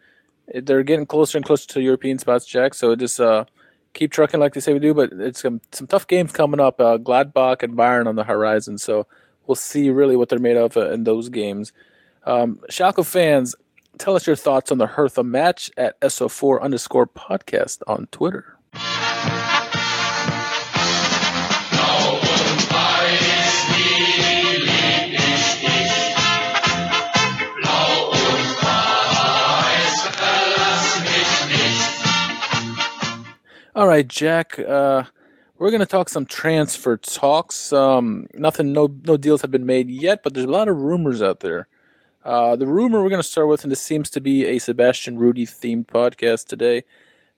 They're getting closer and closer to European spots, Jack. So just uh, keep trucking like they say we do. But it's some, some tough games coming up. Uh, Gladbach and Bayern on the horizon. So we'll see really what they're made of uh, in those games. Um, Schalke fans, tell us your thoughts on the Hertha match at SO4 underscore podcast on Twitter. All right, Jack. Uh, we're going to talk some transfer talks. Um, nothing, no, no deals have been made yet, but there's a lot of rumors out there. Uh, the rumor we're going to start with, and this seems to be a Sebastian Rudy themed podcast today.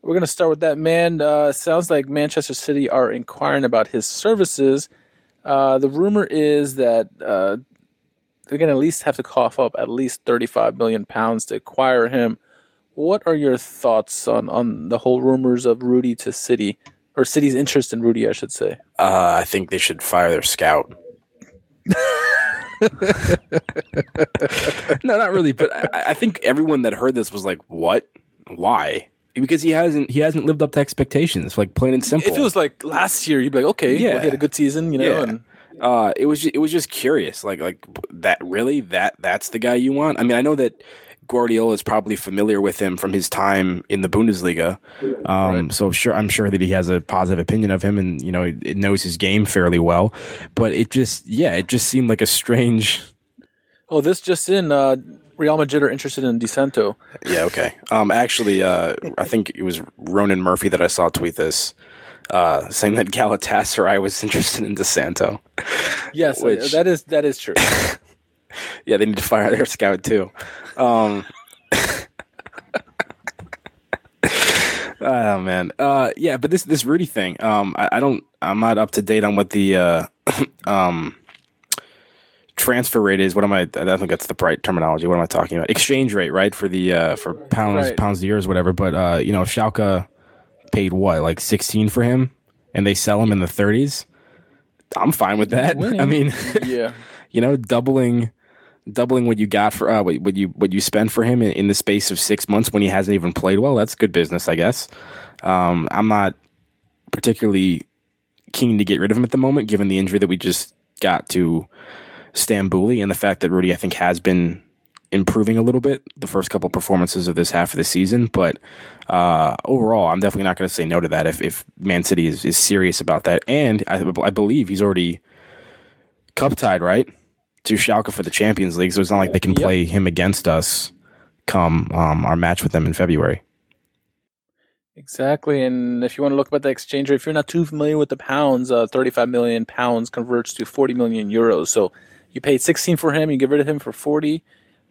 We're going to start with that man. Uh, sounds like Manchester City are inquiring about his services. Uh, the rumor is that uh, they're going to at least have to cough up at least 35 million pounds to acquire him. What are your thoughts on, on the whole rumors of Rudy to City, or City's interest in Rudy, I should say? Uh, I think they should fire their scout. no, not really. But I, I, think everyone that heard this was like, "What? Why?" Because he hasn't he hasn't lived up to expectations. Like plain and simple. If it was like last year, you'd be like, "Okay, yeah, well, he had a good season," you know. Yeah. And uh, it was just, it was just curious. Like like that really that that's the guy you want. I mean, I know that Guardiola is probably familiar with him from his time in the Bundesliga. Um, right. So sure, I'm sure that he has a positive opinion of him, and you know, it knows his game fairly well. But it just, yeah, it just seemed like a strange. Oh, this just in. Uh, Real Madrid are interested in Di Santo. Yeah. Okay. Um. Actually, uh, I think it was Ronan Murphy that I saw tweet this. Uh, saying that Galatasaray was interested in Di Santo. Yes, which, that is that is true. yeah, they need to fire their scout too. Um, oh man, uh, yeah, but this this Rudy thing, um, I, I, don't, I'm not up to date on what the uh, um, transfer rate is. What am I? I don't think that's the right terminology. What am I talking about? Exchange rate, right? For the uh, for pounds, right. pounds to years, whatever. But uh, you know, if Schalke paid what, like 16 for him, and they sell him in the 30s, I'm fine with that. I mean, yeah, you know, doubling doubling what you got for uh, what, you what you spend for him in, in, the space of six months when he hasn't even played well. That's good business, I guess. Um, I'm not particularly keen to get rid of him at the moment, given the injury that we just got to Stambouli and the fact that Rudy, I think, has been improving a little bit the first couple performances of this half of the season. But uh, overall, I'm definitely not going to say no to that if, if Man City is, is serious about that. And I, I believe he's already cup tied, right? To Schalke for the Champions League, so it's not like they can play him against us come um, our match with them in February. Exactly, and if you want to look at the exchange rate, if you're not too familiar with the pounds, uh, 35 million pounds converts to 40 million euros. So you paid 16 for him, you get rid of him for 40.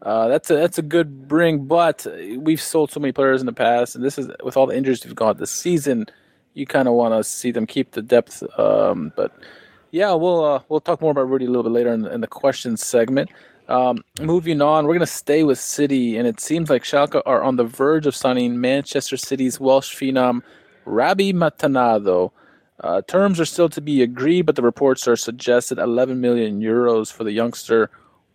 Uh, that's a that's a good bring, but we've sold so many players in the past, and this is with all the injuries we've got this season. You kind of want to see them keep the depth, um, but yeah, we'll uh, we'll talk more about Rudy a little bit later in, in the questions segment. Um, moving on, we're going to stay with City, and it seems like Schalke are on the verge of signing Manchester City's Welsh phenom Rabbi Matondo. Uh, terms are still to be agreed, but the reports are suggested 11 million euros for the youngster.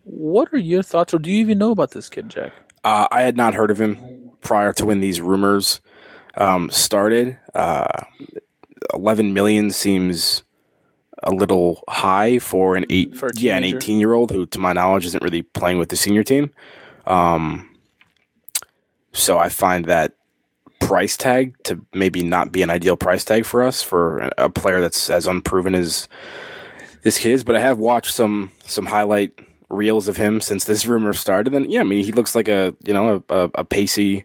What are your thoughts, or do you even know about this kid, Jack? Uh, I had not heard of him prior to when these rumors um, started. Uh, 11 million seems a little high for an eight for yeah an 18 year old who to my knowledge isn't really playing with the senior team. Um so i find that price tag to maybe not be an ideal price tag for us for a player that's as unproven as this kid is but i have watched some some highlight reels of him since this rumor started and yeah i mean he looks like a you know a, a, a pacey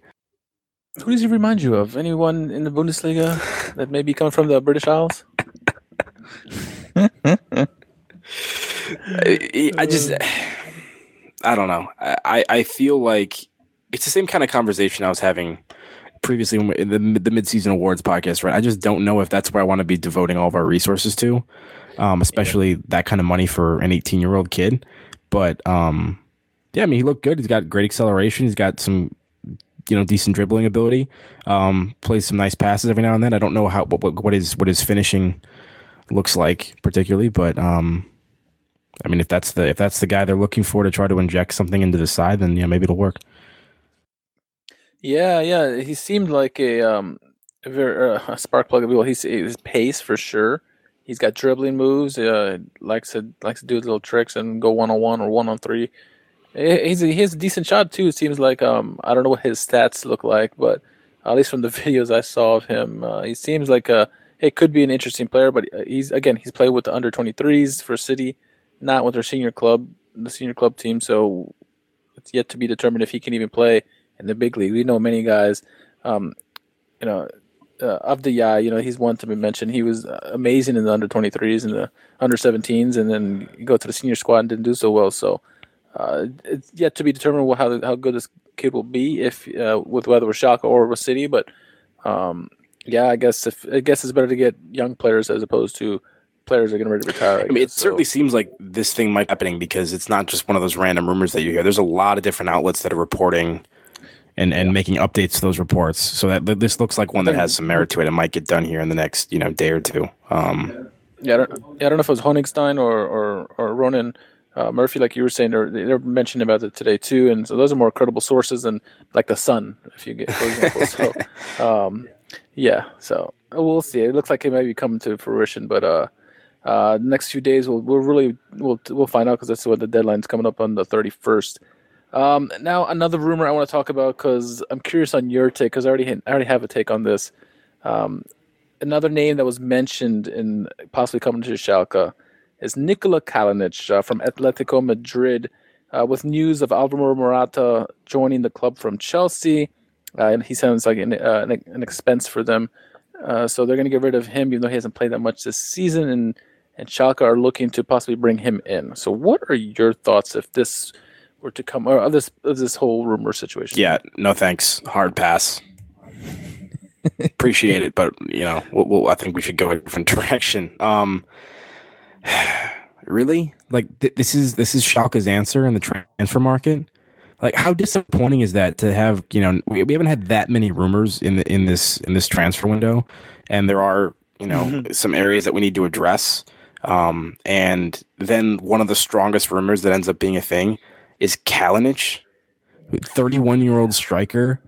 who does he remind you of? Anyone in the bundesliga that may be coming from the british isles I, I just, I don't know. I, I feel like it's the same kind of conversation I was having previously in the the midseason awards podcast. Right? I just don't know if that's where I want to be devoting all of our resources to, um, especially yeah. that kind of money for an 18 year old kid. But um, yeah, I mean, he looked good. He's got great acceleration. He's got some you know decent dribbling ability. Um, plays some nice passes every now and then. I don't know how what what, what is what his finishing looks like particularly, but um, I mean, if that's the if that's the guy they're looking for to try to inject something into the side, then yeah, maybe it'll work. Yeah, yeah. He seemed like a um a very uh, a spark plug. Well, he's his pace for sure. He's got dribbling moves. Uh, likes to likes to do little tricks and go one on one or one on three. He's a, he has a decent shot too. It seems like um I don't know what his stats look like, but at least from the videos I saw of him, uh, he seems like a it could be an interesting player. But uh, he's again he's played with the under twenty threes for City, not with their senior club, the senior club team. So it's yet to be determined if he can even play in the big league. We know many guys, um, you know, uh, of the yeah, you know, he's one to be mentioned. He was uh, amazing in the under 23s and the under 17s, and then you go to the senior squad and didn't do so well. So uh, it's yet to be determined how how good this kid will be if uh, with whether with Schalke or with City. But um, yeah, I guess if I guess it's better to get young players as opposed to players that are getting ready to retire. I mean, it. So- certainly seems like this thing might be happening because it's not just one of those random rumors that you hear. There's a lot of different outlets that are reporting and, and making updates to those reports. So that this looks like one that has some merit to it. It might get done here in the next you know day or two. Um, Yeah, I don't, yeah, I don't know if it was Honigstein or or, or Ronan uh, Murphy, like you were saying, they're, they're mentioning about it today too, and so those are more credible sources than like the Sun, if you get, for example. so, um, yeah, so uh, we'll see. It looks like it might be coming to fruition, but uh, uh, next few days we'll we'll really we'll we'll find out because that's what the deadline's coming up on the thirty first. Um, now another rumor I want to talk about because I'm curious on your take because I already I already have a take on this. Um, another name that was mentioned in possibly coming to Schalke is Nikola Kalinic uh, from Atletico Madrid, uh, with news of Alvaro Morata joining the club from Chelsea. Uh, and he sounds like an, uh, an, an expense for them. Uh, so they're going to get rid of him, even though he hasn't played that much this season. And, and Schalke are looking to possibly bring him in. So, what are your thoughts if this were to come, or of this, of this whole rumor situation? yeah, no thanks. Hard pass. Appreciate it, but you know, we'll, we'll, I think we should go a different direction. Um, really, like th- this is this is Schalke's answer in the transfer market. Like, how disappointing is that to have? You know, we, we haven't had that many rumors in the in this in this transfer window, and there are you know some areas that we need to address. Um, and then one of the strongest rumors that ends up being a thing is Kalinic, thirty-one year old striker.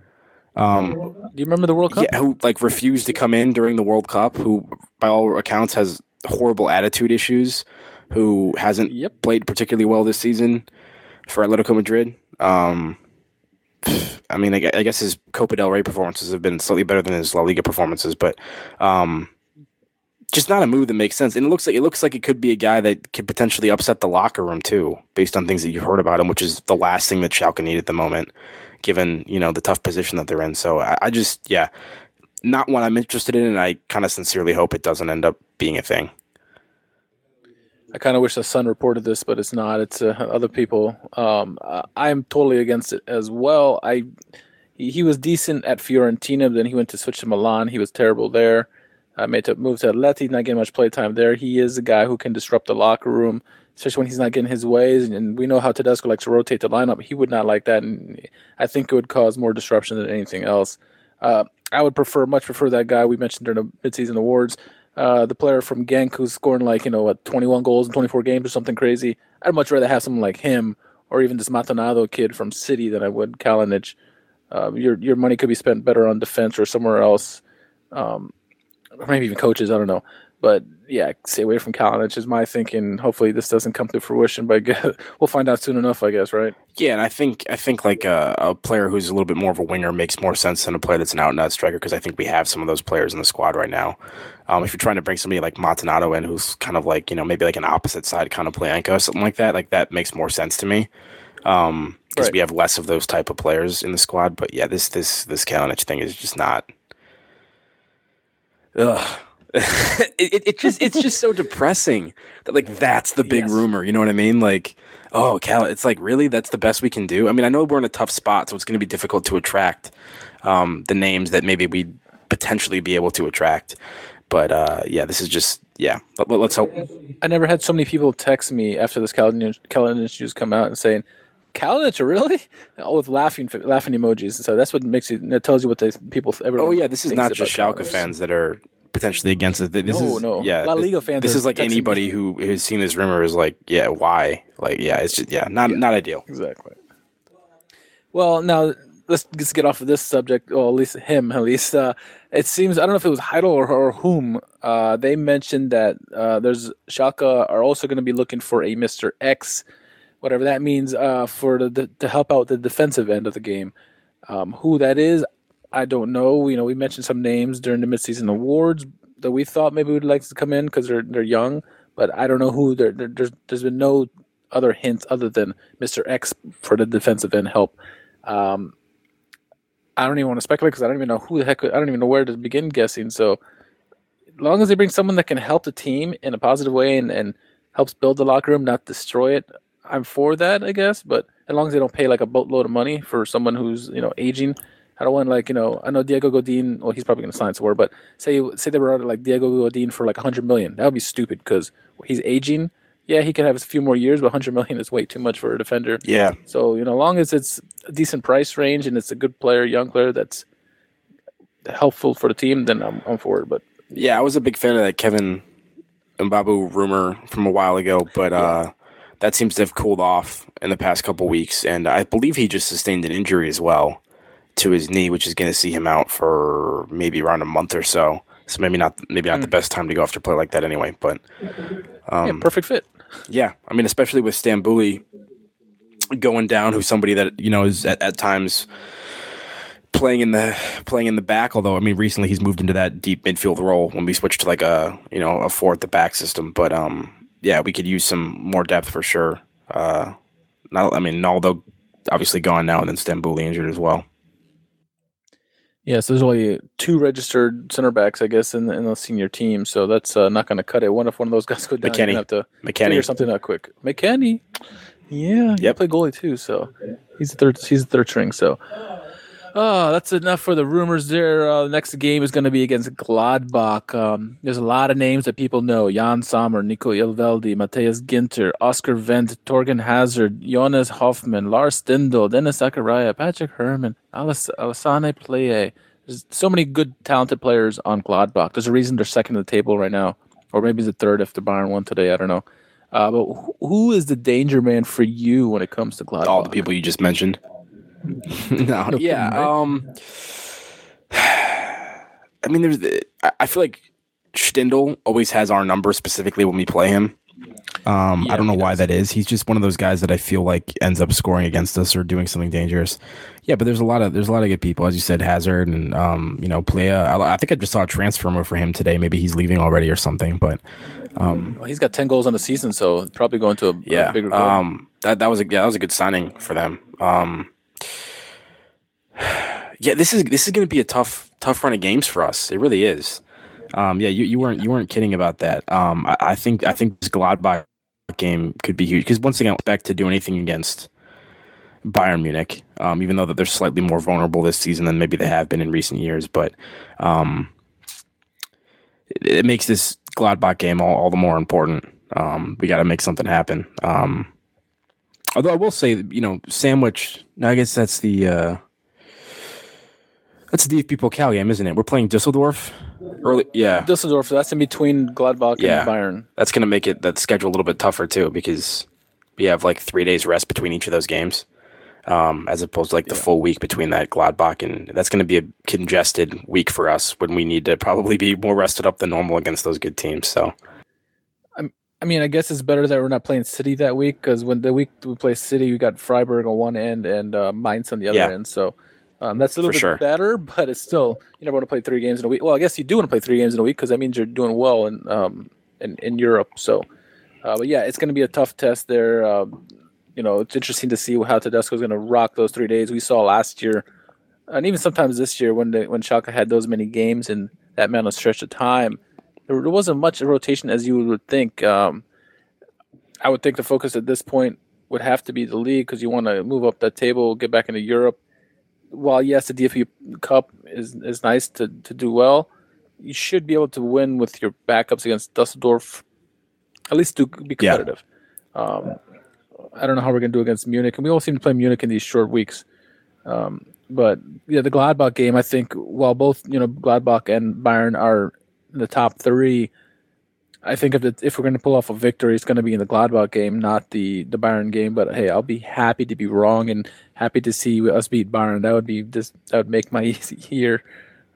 Um, Do you remember the World Cup? yeah, who like refused to come in during the World Cup, who by all accounts has horrible attitude issues, who hasn't Yep. played particularly well this season for Atletico Madrid. Um, I mean, I, guess his Copa del Rey performances have been slightly better than his La Liga performances, but um, just not a move that makes sense. And it looks like it looks like it could be a guy that could potentially upset the locker room too, based on things that you've heard about him, which is the last thing that Schalke need at the moment, given you know the tough position that they're in. So I, I just yeah, not one I'm interested in, and I kind of sincerely hope it doesn't end up being a thing. I kind of wish the Sun reported this, but it's not. It's uh, other people. Um, I'm totally against it as well. I he, he was decent at Fiorentina, then he went to switch to Milan. He was terrible there. I made to move to Atleti, not getting much play time there. He is a guy who can disrupt the locker room, especially when he's not getting his ways. And we know how Tedesco likes to rotate the lineup. He would not like that, and I think it would cause more disruption than anything else. Uh, I would prefer, much prefer that guy we mentioned during the midseason awards, uh, the player from Genk who's scoring like you know what 21 goals in 24 games or something crazy. I'd much rather have someone like him or even this Matonado kid from City than I would Kalinic. Uh, your your money could be spent better on defense or somewhere else, um, or maybe even coaches. I don't know, but yeah, stay away from Kalinic is my thinking. Hopefully, this doesn't come to fruition, but we'll find out soon enough, I guess. Right? Yeah, and I think I think like a, a player who's a little bit more of a winger makes more sense than a player that's an out and out striker because I think we have some of those players in the squad right now. Um, if you're trying to bring somebody like Montanado in, who's kind of like you know maybe like an opposite side kind of Playanka or something like that, like that makes more sense to me. Um, because Right. we have less of those type of players in the squad. But yeah, this this this Kalinic thing is just not. Ugh. it, it, just it's just so depressing that like that's the big Yes. rumor. You know what I mean? Like, oh, Cal, it's like really that's the best we can do. I mean, I know we're in a tough spot, so it's going to be difficult to attract um, the names that maybe we'd potentially be able to attract. But uh, yeah, this is just yeah. Let, us hope. I never had so many people text me after this Kalinic news come out and saying, "Kalinic, really?" All with laughing laughing emojis. So that's what makes it. That tells you what the people. Oh yeah, this is not just Schalke fans that are potentially against it. This No, is no. yeah. La this- Liga fans This is like texting me. anybody who has seen this rumor is like, yeah, why? Like, yeah, it's just yeah, not not ideal. Exactly. Well, now let's just get off of this subject. Well, at least him, at least. Uh, it seems I don't know if it was Heidel or, or whom. Uh, they mentioned that uh, there's Schalke are also going to be looking for a Mister X, whatever that means, uh, for the, the to help out the defensive end of the game. Um, who that is, I don't know. You know, we mentioned some names during the midseason awards that we thought maybe would like to come in because they're they're young, but I don't know who. There, there, there's there's been no other hints other than Mr. X for the defensive end help. Um, I don't even want to speculate because I don't even know who the heck. I don't even know where to begin guessing. So, as long as they bring someone that can help the team in a positive way and, and helps build the locker room, not destroy it, I'm for that, I guess. But as long as they don't pay like a boatload of money for someone who's you know aging, I don't want like you know I know Diego Godin. Well, he's probably going to sign somewhere, but say say they were out like Diego Godin for like 100 million. That would be stupid because he's aging. Yeah, he could have a few more years, but 100 million is way too much for a defender. Yeah, So you know, as long as it's a decent price range and it's a good player, young player that's helpful for the team, then I'm, I'm for it. But yeah, I was a big fan of that Kevin Mbabu rumor from a while ago, but uh, that seems to have cooled off in the past couple weeks, and I believe he just sustained an injury as well to his knee, which is going to see him out for maybe around a month or so. So maybe not maybe not the best time to go after a player like that anyway. But yeah, perfect fit. Yeah, I mean, especially with Stambouli going down, who's somebody that you know is at, at times playing in the playing in the back. Although I mean, recently he's moved into that deep midfield role when we switched to like a you know a four at the back system. But um, yeah, we could use some more depth for sure. Uh, not, I mean, although obviously gone now, and then Stambouli injured as well. Yeah, so there's only two registered center backs, I guess, in the, in the senior team. So that's uh, not going to cut it. What if one of those guys go down? Gonna have to figure McKennie, something out quick. McKennie, yeah, he Yep. play goalie too. So he's the third. He's the third string. So. Oh, that's enough for the rumors there. Uh, the next game is going to be against Gladbach. Um, there's a lot of names that people know. Yann Sommer, Nico Elvedi, Matthias Ginter, Oscar Wendt, Thorgan Hazard, Jonas Hofmann, Lars Stindl, Dennis Zakaria, Patrick Herrmann, Alas- Alassane Pléa. There's so many good, talented players on Gladbach. There's a reason they're second in the table right now. Or maybe the third if the Bayern won today. I don't know. Uh, but who is the danger man for you when it comes to Gladbach? all the people you just mentioned. no, yeah. right? Um, I mean, there's. the- I- I feel like Stindl always has our number specifically when we play him. Um, I don't know why does. that is. He's just one of those guys that I feel like ends up scoring against us or doing something dangerous. Yeah, but there's a lot of there's a lot of good people, as you said, Hazard and um, you know, Pléa. I, I think I just saw a transfer move for him today. Maybe he's leaving already or something. But um, Well, he's got 10 goals on the season, so probably going to a, a yeah, bigger goal. um, that that was a yeah, that was a good signing for them. Um, yeah, this is this is going to be a tough tough run of games for us. It really is. Um, yeah, you, you weren't you weren't kidding about that. Um, I, I think I think this Gladbach game could be huge because once again, expect to do anything against Bayern Munich, um, even though that they're slightly more vulnerable this season than maybe they have been in recent years. But um, it, it makes this Gladbach game all, all the more important. Um, we got to make something happen. Um, although I will say, you know, sandwich. I guess that's the uh, that's the DFB Pokal game, isn't it? We're playing Dusseldorf early. Yeah, Düsseldorf, So that's in between Gladbach Yeah. and Bayern. that's going to make it that schedule a little bit tougher too because we have like three days rest between each of those games, um, as opposed to like the full week between that Gladbach and that's going to be a congested week for us when we need to probably be more rested up than normal against those good teams. So I mean, I guess it's better that we're not playing City that week because when the week we play City, we got Freiburg on one end and uh, Mainz on the other Yeah. end. So um, that's a little For bit sure. better, but it's still you never want to play three games in a week. Well, I guess you do want to play three games in a week because that means you're doing well in um, in, in Europe. So, uh, but yeah, it's going to be a tough test there. Um, you know, it's interesting to see how Tedesco is going to rock those three days. We saw last year, and even sometimes this year when the, when Schalke had those many games in that amount of stretch of time, there, there wasn't much rotation as you would think. Um, I would think the focus at this point would have to be the league because you want to move up that table, get back into Europe. While yes, the DFB Cup is is nice to to do well, you should be able to win with your backups against Dusseldorf. At least to be Yeah. competitive. Um, I don't know how we're going to do against Munich, and we all seem to play Munich in these short weeks. Um, but yeah, the Gladbach game, I think, while both you know Gladbach and Bayern are in the top three. I think if it, if we're going to pull off a victory, it's going to be in the Gladbach game, not the the Bayern game. But hey, I'll be happy to be wrong and happy to see us beat Bayern. That would be just that would make my year.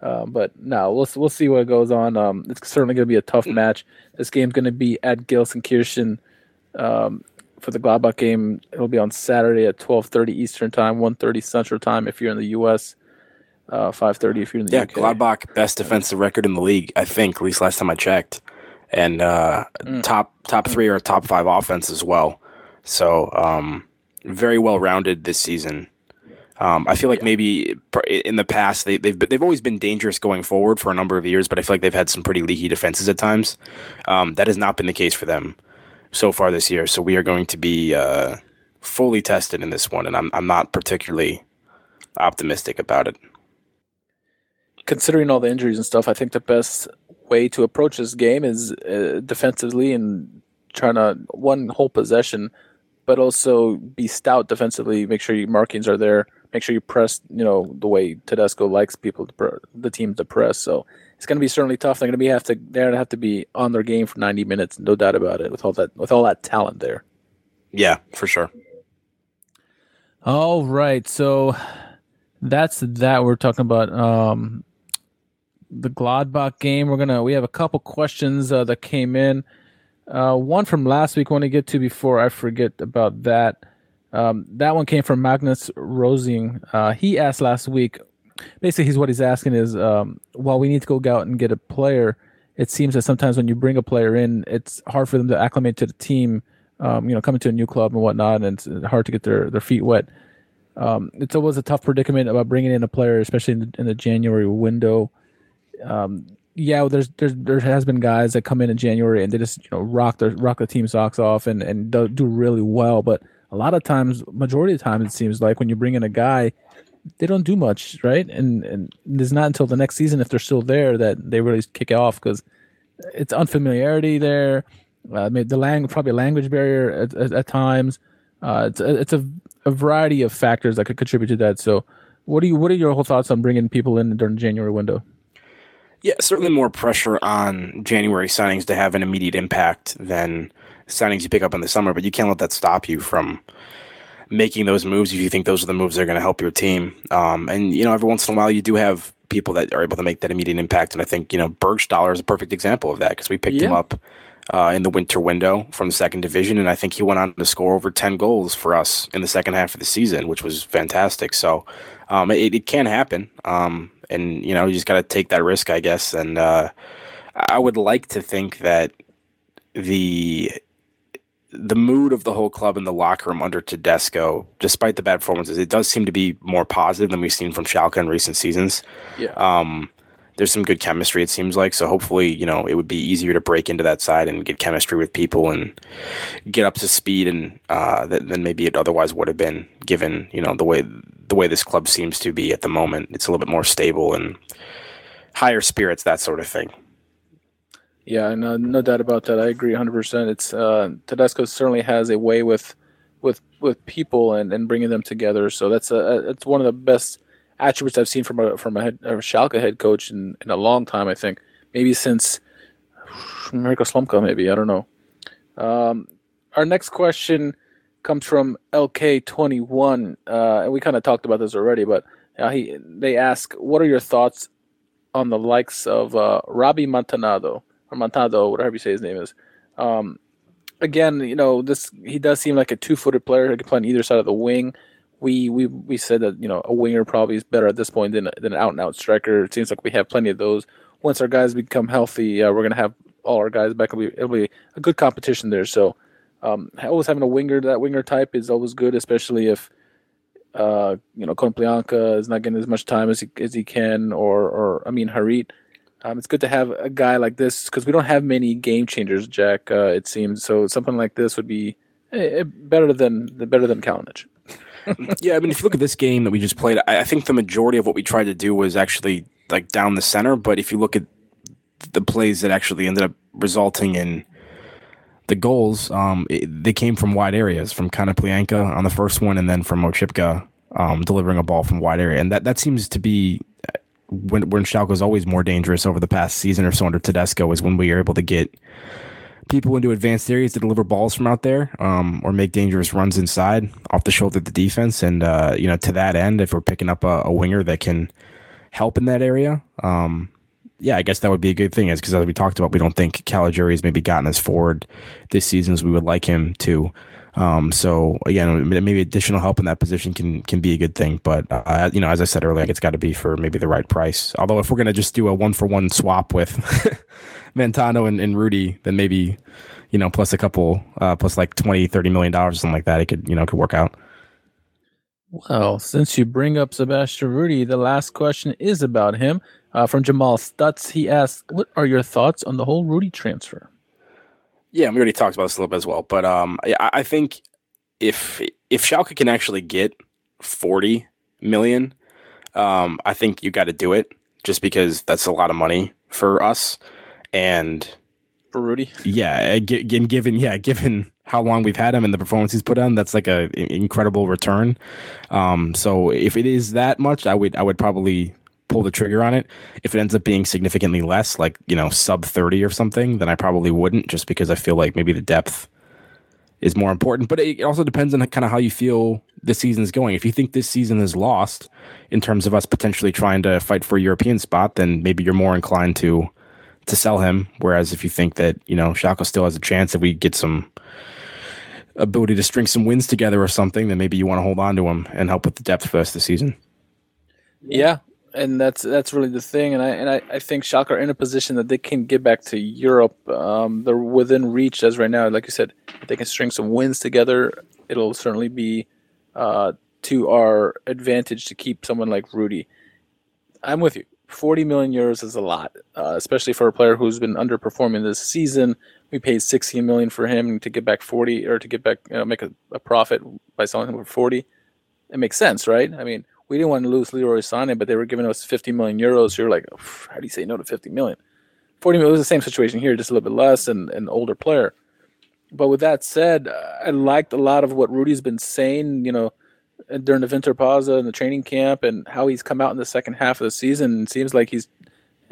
Uh, but no, we'll we'll see what goes on. Um, it's certainly going to be a tough match. This game's going to be at Gelsenkirchen um, for the Gladbach game. It'll be on Saturday at twelve thirty Eastern time, one thirty Central time if you're in the U.S. Uh, five thirty if you're in the Yeah, UK. Gladbach best defensive record in the league, I think, at least last time I checked, and uh, Mm. top top three or top five offense as well. So um, very well rounded this season. Um, I feel like maybe in the past they, they've they've always been dangerous going forward for a number of years, but I feel like they've had some pretty leaky defenses at times. Um, that has not been the case for them so far this year. So we are going to be uh, fully tested in this one, and I'm I'm not particularly optimistic about it. considering all the injuries and stuff, I think the best way to approach this game is uh, defensively and trying to one whole possession, but also be stout defensively. Make sure your markings are there. Make sure you press, you know, the way Tedesco likes people to pr- the team to press. So it's going to be certainly tough. They're going to be have to they're going to have to be on their game for 90 minutes, no doubt about it. With all that with all that talent there. Yeah, for sure. All right, so that's that. We're talking about um, the Gladbach game. We're gonna we have a couple questions uh, that came in. Uh, one from last week. I want to get to before I forget about that. Um, that one came from Magnus Rosing. Uh, he asked last week. Basically, he's what he's asking is, um, while we need to go out and get a player, it seems that sometimes when you bring a player in, it's hard for them to acclimate to the team. Um, you know, coming to a new club and whatnot, and it's hard to get their, their feet wet. Um, it's always a tough predicament about bringing in a player, especially in the, in the January window. Um, yeah, there's there's there has been guys that come in in January and they just you know rock their rock the team socks off and and do, do really well, but a lot of times, majority of the time, it seems like when you bring in a guy, they don't do much, right? And and it's not until the next season if they're still there that they really kick off because it's unfamiliarity there. Uh, maybe the lang probably language barrier at, at, at times. Uh, it's a, it's a, a variety of factors that could contribute to that. So, what do you what are your whole thoughts on bringing people in during the January window? Yeah, certainly more pressure on January signings to have an immediate impact than signings you pick up in the summer, but you can't let that stop you from making those moves if you think those are the moves that are going to help your team. Um, and, you know, every once in a while you do have people that are able to make that immediate impact. And I think, you know, Burgstaller is a perfect example of that because we picked him up uh, in the winter window from the second division. And I think he went on to score over 10 goals for us in the second half of the season, which was fantastic. So um, it, it can happen. Um, and, you know, you just got to take that risk, I guess. And uh, I would like to think that the the mood of the whole club in the locker room under Tedesco, despite the bad performances, it does seem to be more positive than we've seen from Schalke in recent seasons. Yeah. Um, there's some good chemistry, it seems like. So hopefully, you know, it would be easier to break into that side and get chemistry with people and get up to speed and uh, th- than maybe it otherwise would have been, given you know the way the way this club seems to be at the moment. It's a little bit more stable and higher spirits, that sort of thing. Yeah, no, no doubt about that. I agree 100%. It's uh, Tedesco certainly has a way with with with people and, and bringing them together. So that's a it's one of the best attributes I've seen from a from a, head, a Schalke head coach in, in a long time. I think maybe since Mirko Slomka. Maybe I don't know. Um, our next question comes from LK21, uh, and we kind of talked about this already, but uh, he they ask, "What are your thoughts on the likes of uh, Robbie Montanado or Montado, whatever you say his name is?" Um, again, you know, this he does seem like a two-footed player who can play on either side of the wing. We we we said that you know a winger probably is better at this point than than an out-and-out striker. It seems like we have plenty of those. Once our guys become healthy, uh, we're gonna have all our guys back. It'll be, it'll be a good competition there. So, um, always having a winger, that winger type is always good, especially if uh, you know Konoplyanka is not getting as much time as he as he can, or or I mean Harit. Um, it's good to have a guy like this because we don't have many game changers, Jack. Uh, it seems so. Something like this would be eh, eh, better than better than Kalinic. Yeah, I mean, if you look at this game that we just played, I, I think the majority of what we tried to do was actually like down the center. But if you look at the plays that actually ended up resulting in the goals, um, it, they came from wide areas, from Konoplyanka on the first one, and then from Oczipka um, delivering a ball from wide area, and that that seems to be when when Schalke's always more dangerous over the past season or so under Tedesco is when we are able to get people into advanced areas to deliver balls from out there, um, or make dangerous runs inside off the shoulder of the defense. And uh, you know, to that end, if we're picking up a, a winger that can help in that area, um, yeah, I guess that would be a good thing. Because as we talked about, we don't think Caligiuri has maybe gotten as forward this season as we would like him to. Um, so again, maybe additional help in that position can can be a good thing. But uh, you know, as I said earlier, it's got to be for maybe the right price. Although if we're gonna just do a one for one swap with Montano and, and Rudy, then maybe you know plus a couple uh, plus like 20 30 million dollars something like that, it could you know could work out. Well, since you bring up Sebastian Rudy, the last question is about him. Uh, from Jamal Stutz, he asks, "What are your thoughts on the whole Rudy transfer?" Yeah, we already talked about this a little bit as well, but um, I, I think if if Schalke can actually get forty million, um, I think you got to do it just because that's a lot of money for us, and for Rudy, yeah, and given yeah, given how long we've had him and the performance he's put on, that's like a incredible return. Um, so if it is that much, I would I would probably pull the trigger on it. If it ends up being significantly less, like, you know, sub 30 or something, then I probably wouldn't just because I feel like maybe the depth is more important. But it also depends on kind of how you feel the season's going. If you think this season is lost in terms of us potentially trying to fight for a European spot, then maybe you're more inclined to to sell him. Whereas if you think that, you know, Schalke still has a chance that we get some ability to string some wins together or something, then maybe you want to hold on to him and help with the depth for of the season. Yeah, and that's that's really the thing. And I and I, I think Schalke are in a position that they can get back to Europe. Um, they're within reach as right now. Like you said, if they can string some wins together, it'll certainly be uh, to our advantage to keep someone like Rudy. I'm with you. 40 million euros is a lot, uh, especially for a player who's been underperforming this season. We paid 16 million for him to get back 40 or to get back, you know, make a, a profit by selling him for 40. It makes sense, right? I mean, we didn't want to lose Leroy Sané, but they were giving us 50 million euros. So you're like, how do you say no to 50 million? 40 million It was the same situation here, just a little bit less and an older player. But with that said, I liked a lot of what Rudy's been saying, you know, during the winter pause and the training camp and how he's come out in the second half of the season. It seems like he's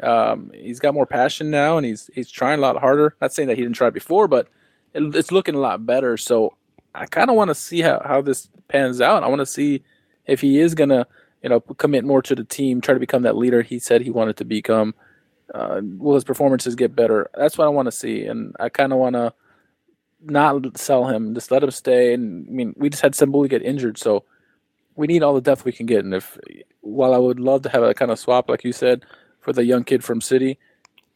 um, he's got more passion now and he's he's trying a lot harder. Not saying that he didn't try before, but it, it's looking a lot better. So I kind of want to see how, how this pans out. I want to see if he is gonna, you know, commit more to the team, try to become that leader he said he wanted to become, uh, will his performances get better? That's what I want to see, and I kind of want to not sell him, just let him stay. And I mean, we just had Stambouli get injured, so we need all the depth we can get. And if, while I would love to have a kind of swap, like you said, for the young kid from City,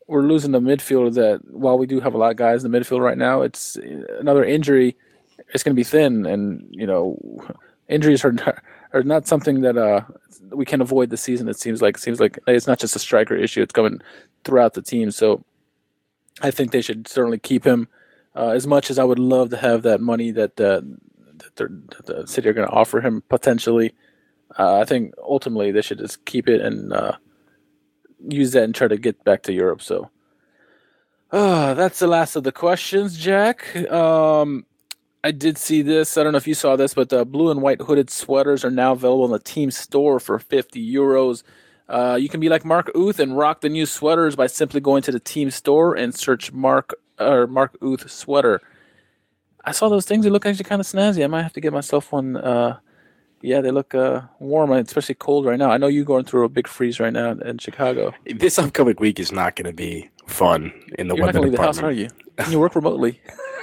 we're losing the midfielder. That while we do have a lot of guys in the midfield right now, it's another injury. It's going to be thin, and you know, injuries are are not something that uh we can avoid the season. It seems like it seems like it's not just a striker issue; it's coming throughout the team. So I think they should certainly keep him. Uh, as much as I would love to have that money that, uh, that, that the city are going to offer him potentially, uh, I think ultimately they should just keep it and uh, use that and try to get back to Europe. So. Uh, that's the last of the questions, Jack. Um, I did see this. I don't know if you saw this, but the blue and white hooded sweaters are now available in the team store for 50 euros. Uh, you can be like Mark Uth and rock the new sweaters by simply going to the team store and search Mark or Mark Uth sweater. I saw those things. They look actually kind of snazzy. I might have to get myself one. Uh, yeah, they look uh, warm, especially cold right now. I know you're going through a big freeze right now in Chicago. This upcoming week is not going to be fun in the you're weather not department. the house, are you? Can you work remotely?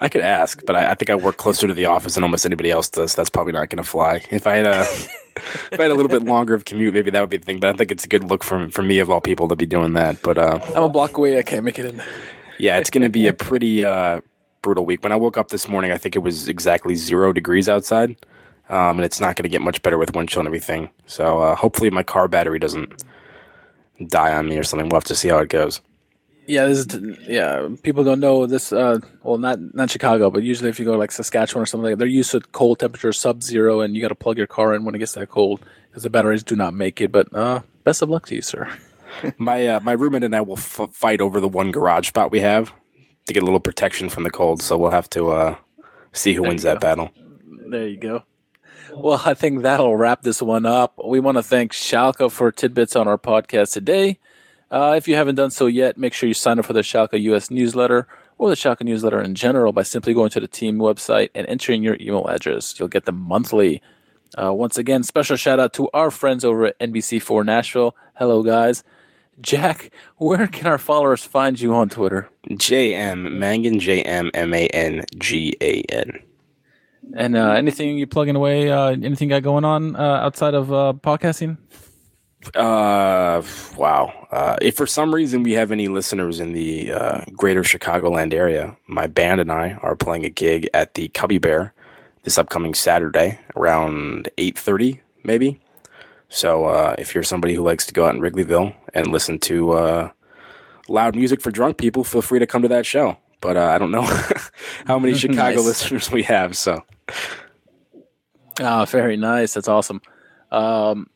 I could ask, but I, I, think I work closer to the office than almost anybody else does. That's probably not going to fly. If I had a, if I had a little bit longer of commute, maybe that would be the thing. But I think it's a good look for for me of all people to be doing that. But uh, I'm a block away. I can't make it in. Yeah, it's going to be a pretty uh, brutal week. When I woke up this morning, I think it was exactly zero degrees outside, um, and it's not going to get much better with wind chill and everything. So uh, hopefully, my car battery doesn't die on me or something. We'll have to see how it goes. Yeah, this is, yeah. People don't know this. Uh, well, not not Chicago, but usually if you go to like Saskatchewan or something, like they're used to cold temperatures, sub zero, and you got to plug your car in when it gets that cold because the batteries do not make it. But uh, best of luck to you, sir. my uh, my roommate and I will f- fight over the one garage spot we have to get a little protection from the cold. So we'll have to uh, see who There wins that battle. There you go. Well, I think that'll wrap this one up. We want to thank Schalke for tidbits on our podcast today. Uh, if you haven't done so yet, make sure you sign up for the Schalke US newsletter or the Schalke newsletter in general by simply going to the team website and entering your email address. You'll get them monthly. Uh, once again, special shout out to our friends over at NBC4 Nashville. Hello, guys. Jack, where can our followers find you on Twitter? JM Mangan, J M M A N G A N. And uh, anything you plugging away? Uh, anything got going on uh, outside of uh, podcasting? Uh, wow. Uh, if for some reason we have any listeners in the uh, greater Chicagoland area, my band and I are playing a gig at the Cubby Bear this upcoming Saturday around 8.30, maybe. So uh, if you're somebody who likes to go out in Wrigleyville and listen to uh, loud music for drunk people, feel free to come to that show. But uh, I don't know how many Chicago Nice. listeners we have. So Ah, very nice. That's awesome. Um,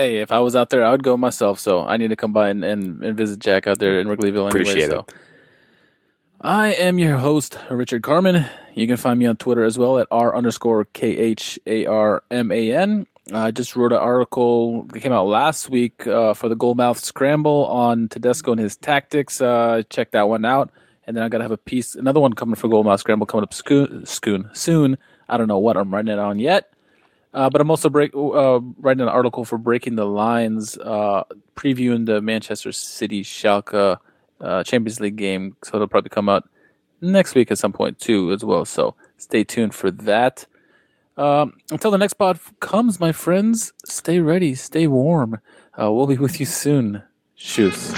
hey, if I was out there, I would go myself. So I need to come by and, and, and visit Jack out there in Wrigleyville. Anyway, Appreciate so. I am your host, Richard Kharman. You can find me on Twitter as well at r underscore k h a r m a n. I just wrote an article that came out last week uh, for the Goalmouth Scramble on Tedesco and his tactics. Uh, check that one out. And then I gotta have a piece, another one coming for Goalmouth Scramble coming up scoon, soon. I don't know what I'm writing it on yet. Uh, but I'm also break, uh, writing an article for Breaking the Lines, uh, previewing the Manchester City Schalke uh, Champions League game. So it'll probably come out next week at some point too, as well. So stay tuned for that. Um, until the next pod comes, my friends, stay ready, stay warm. Uh, we'll be with you soon. Shoes.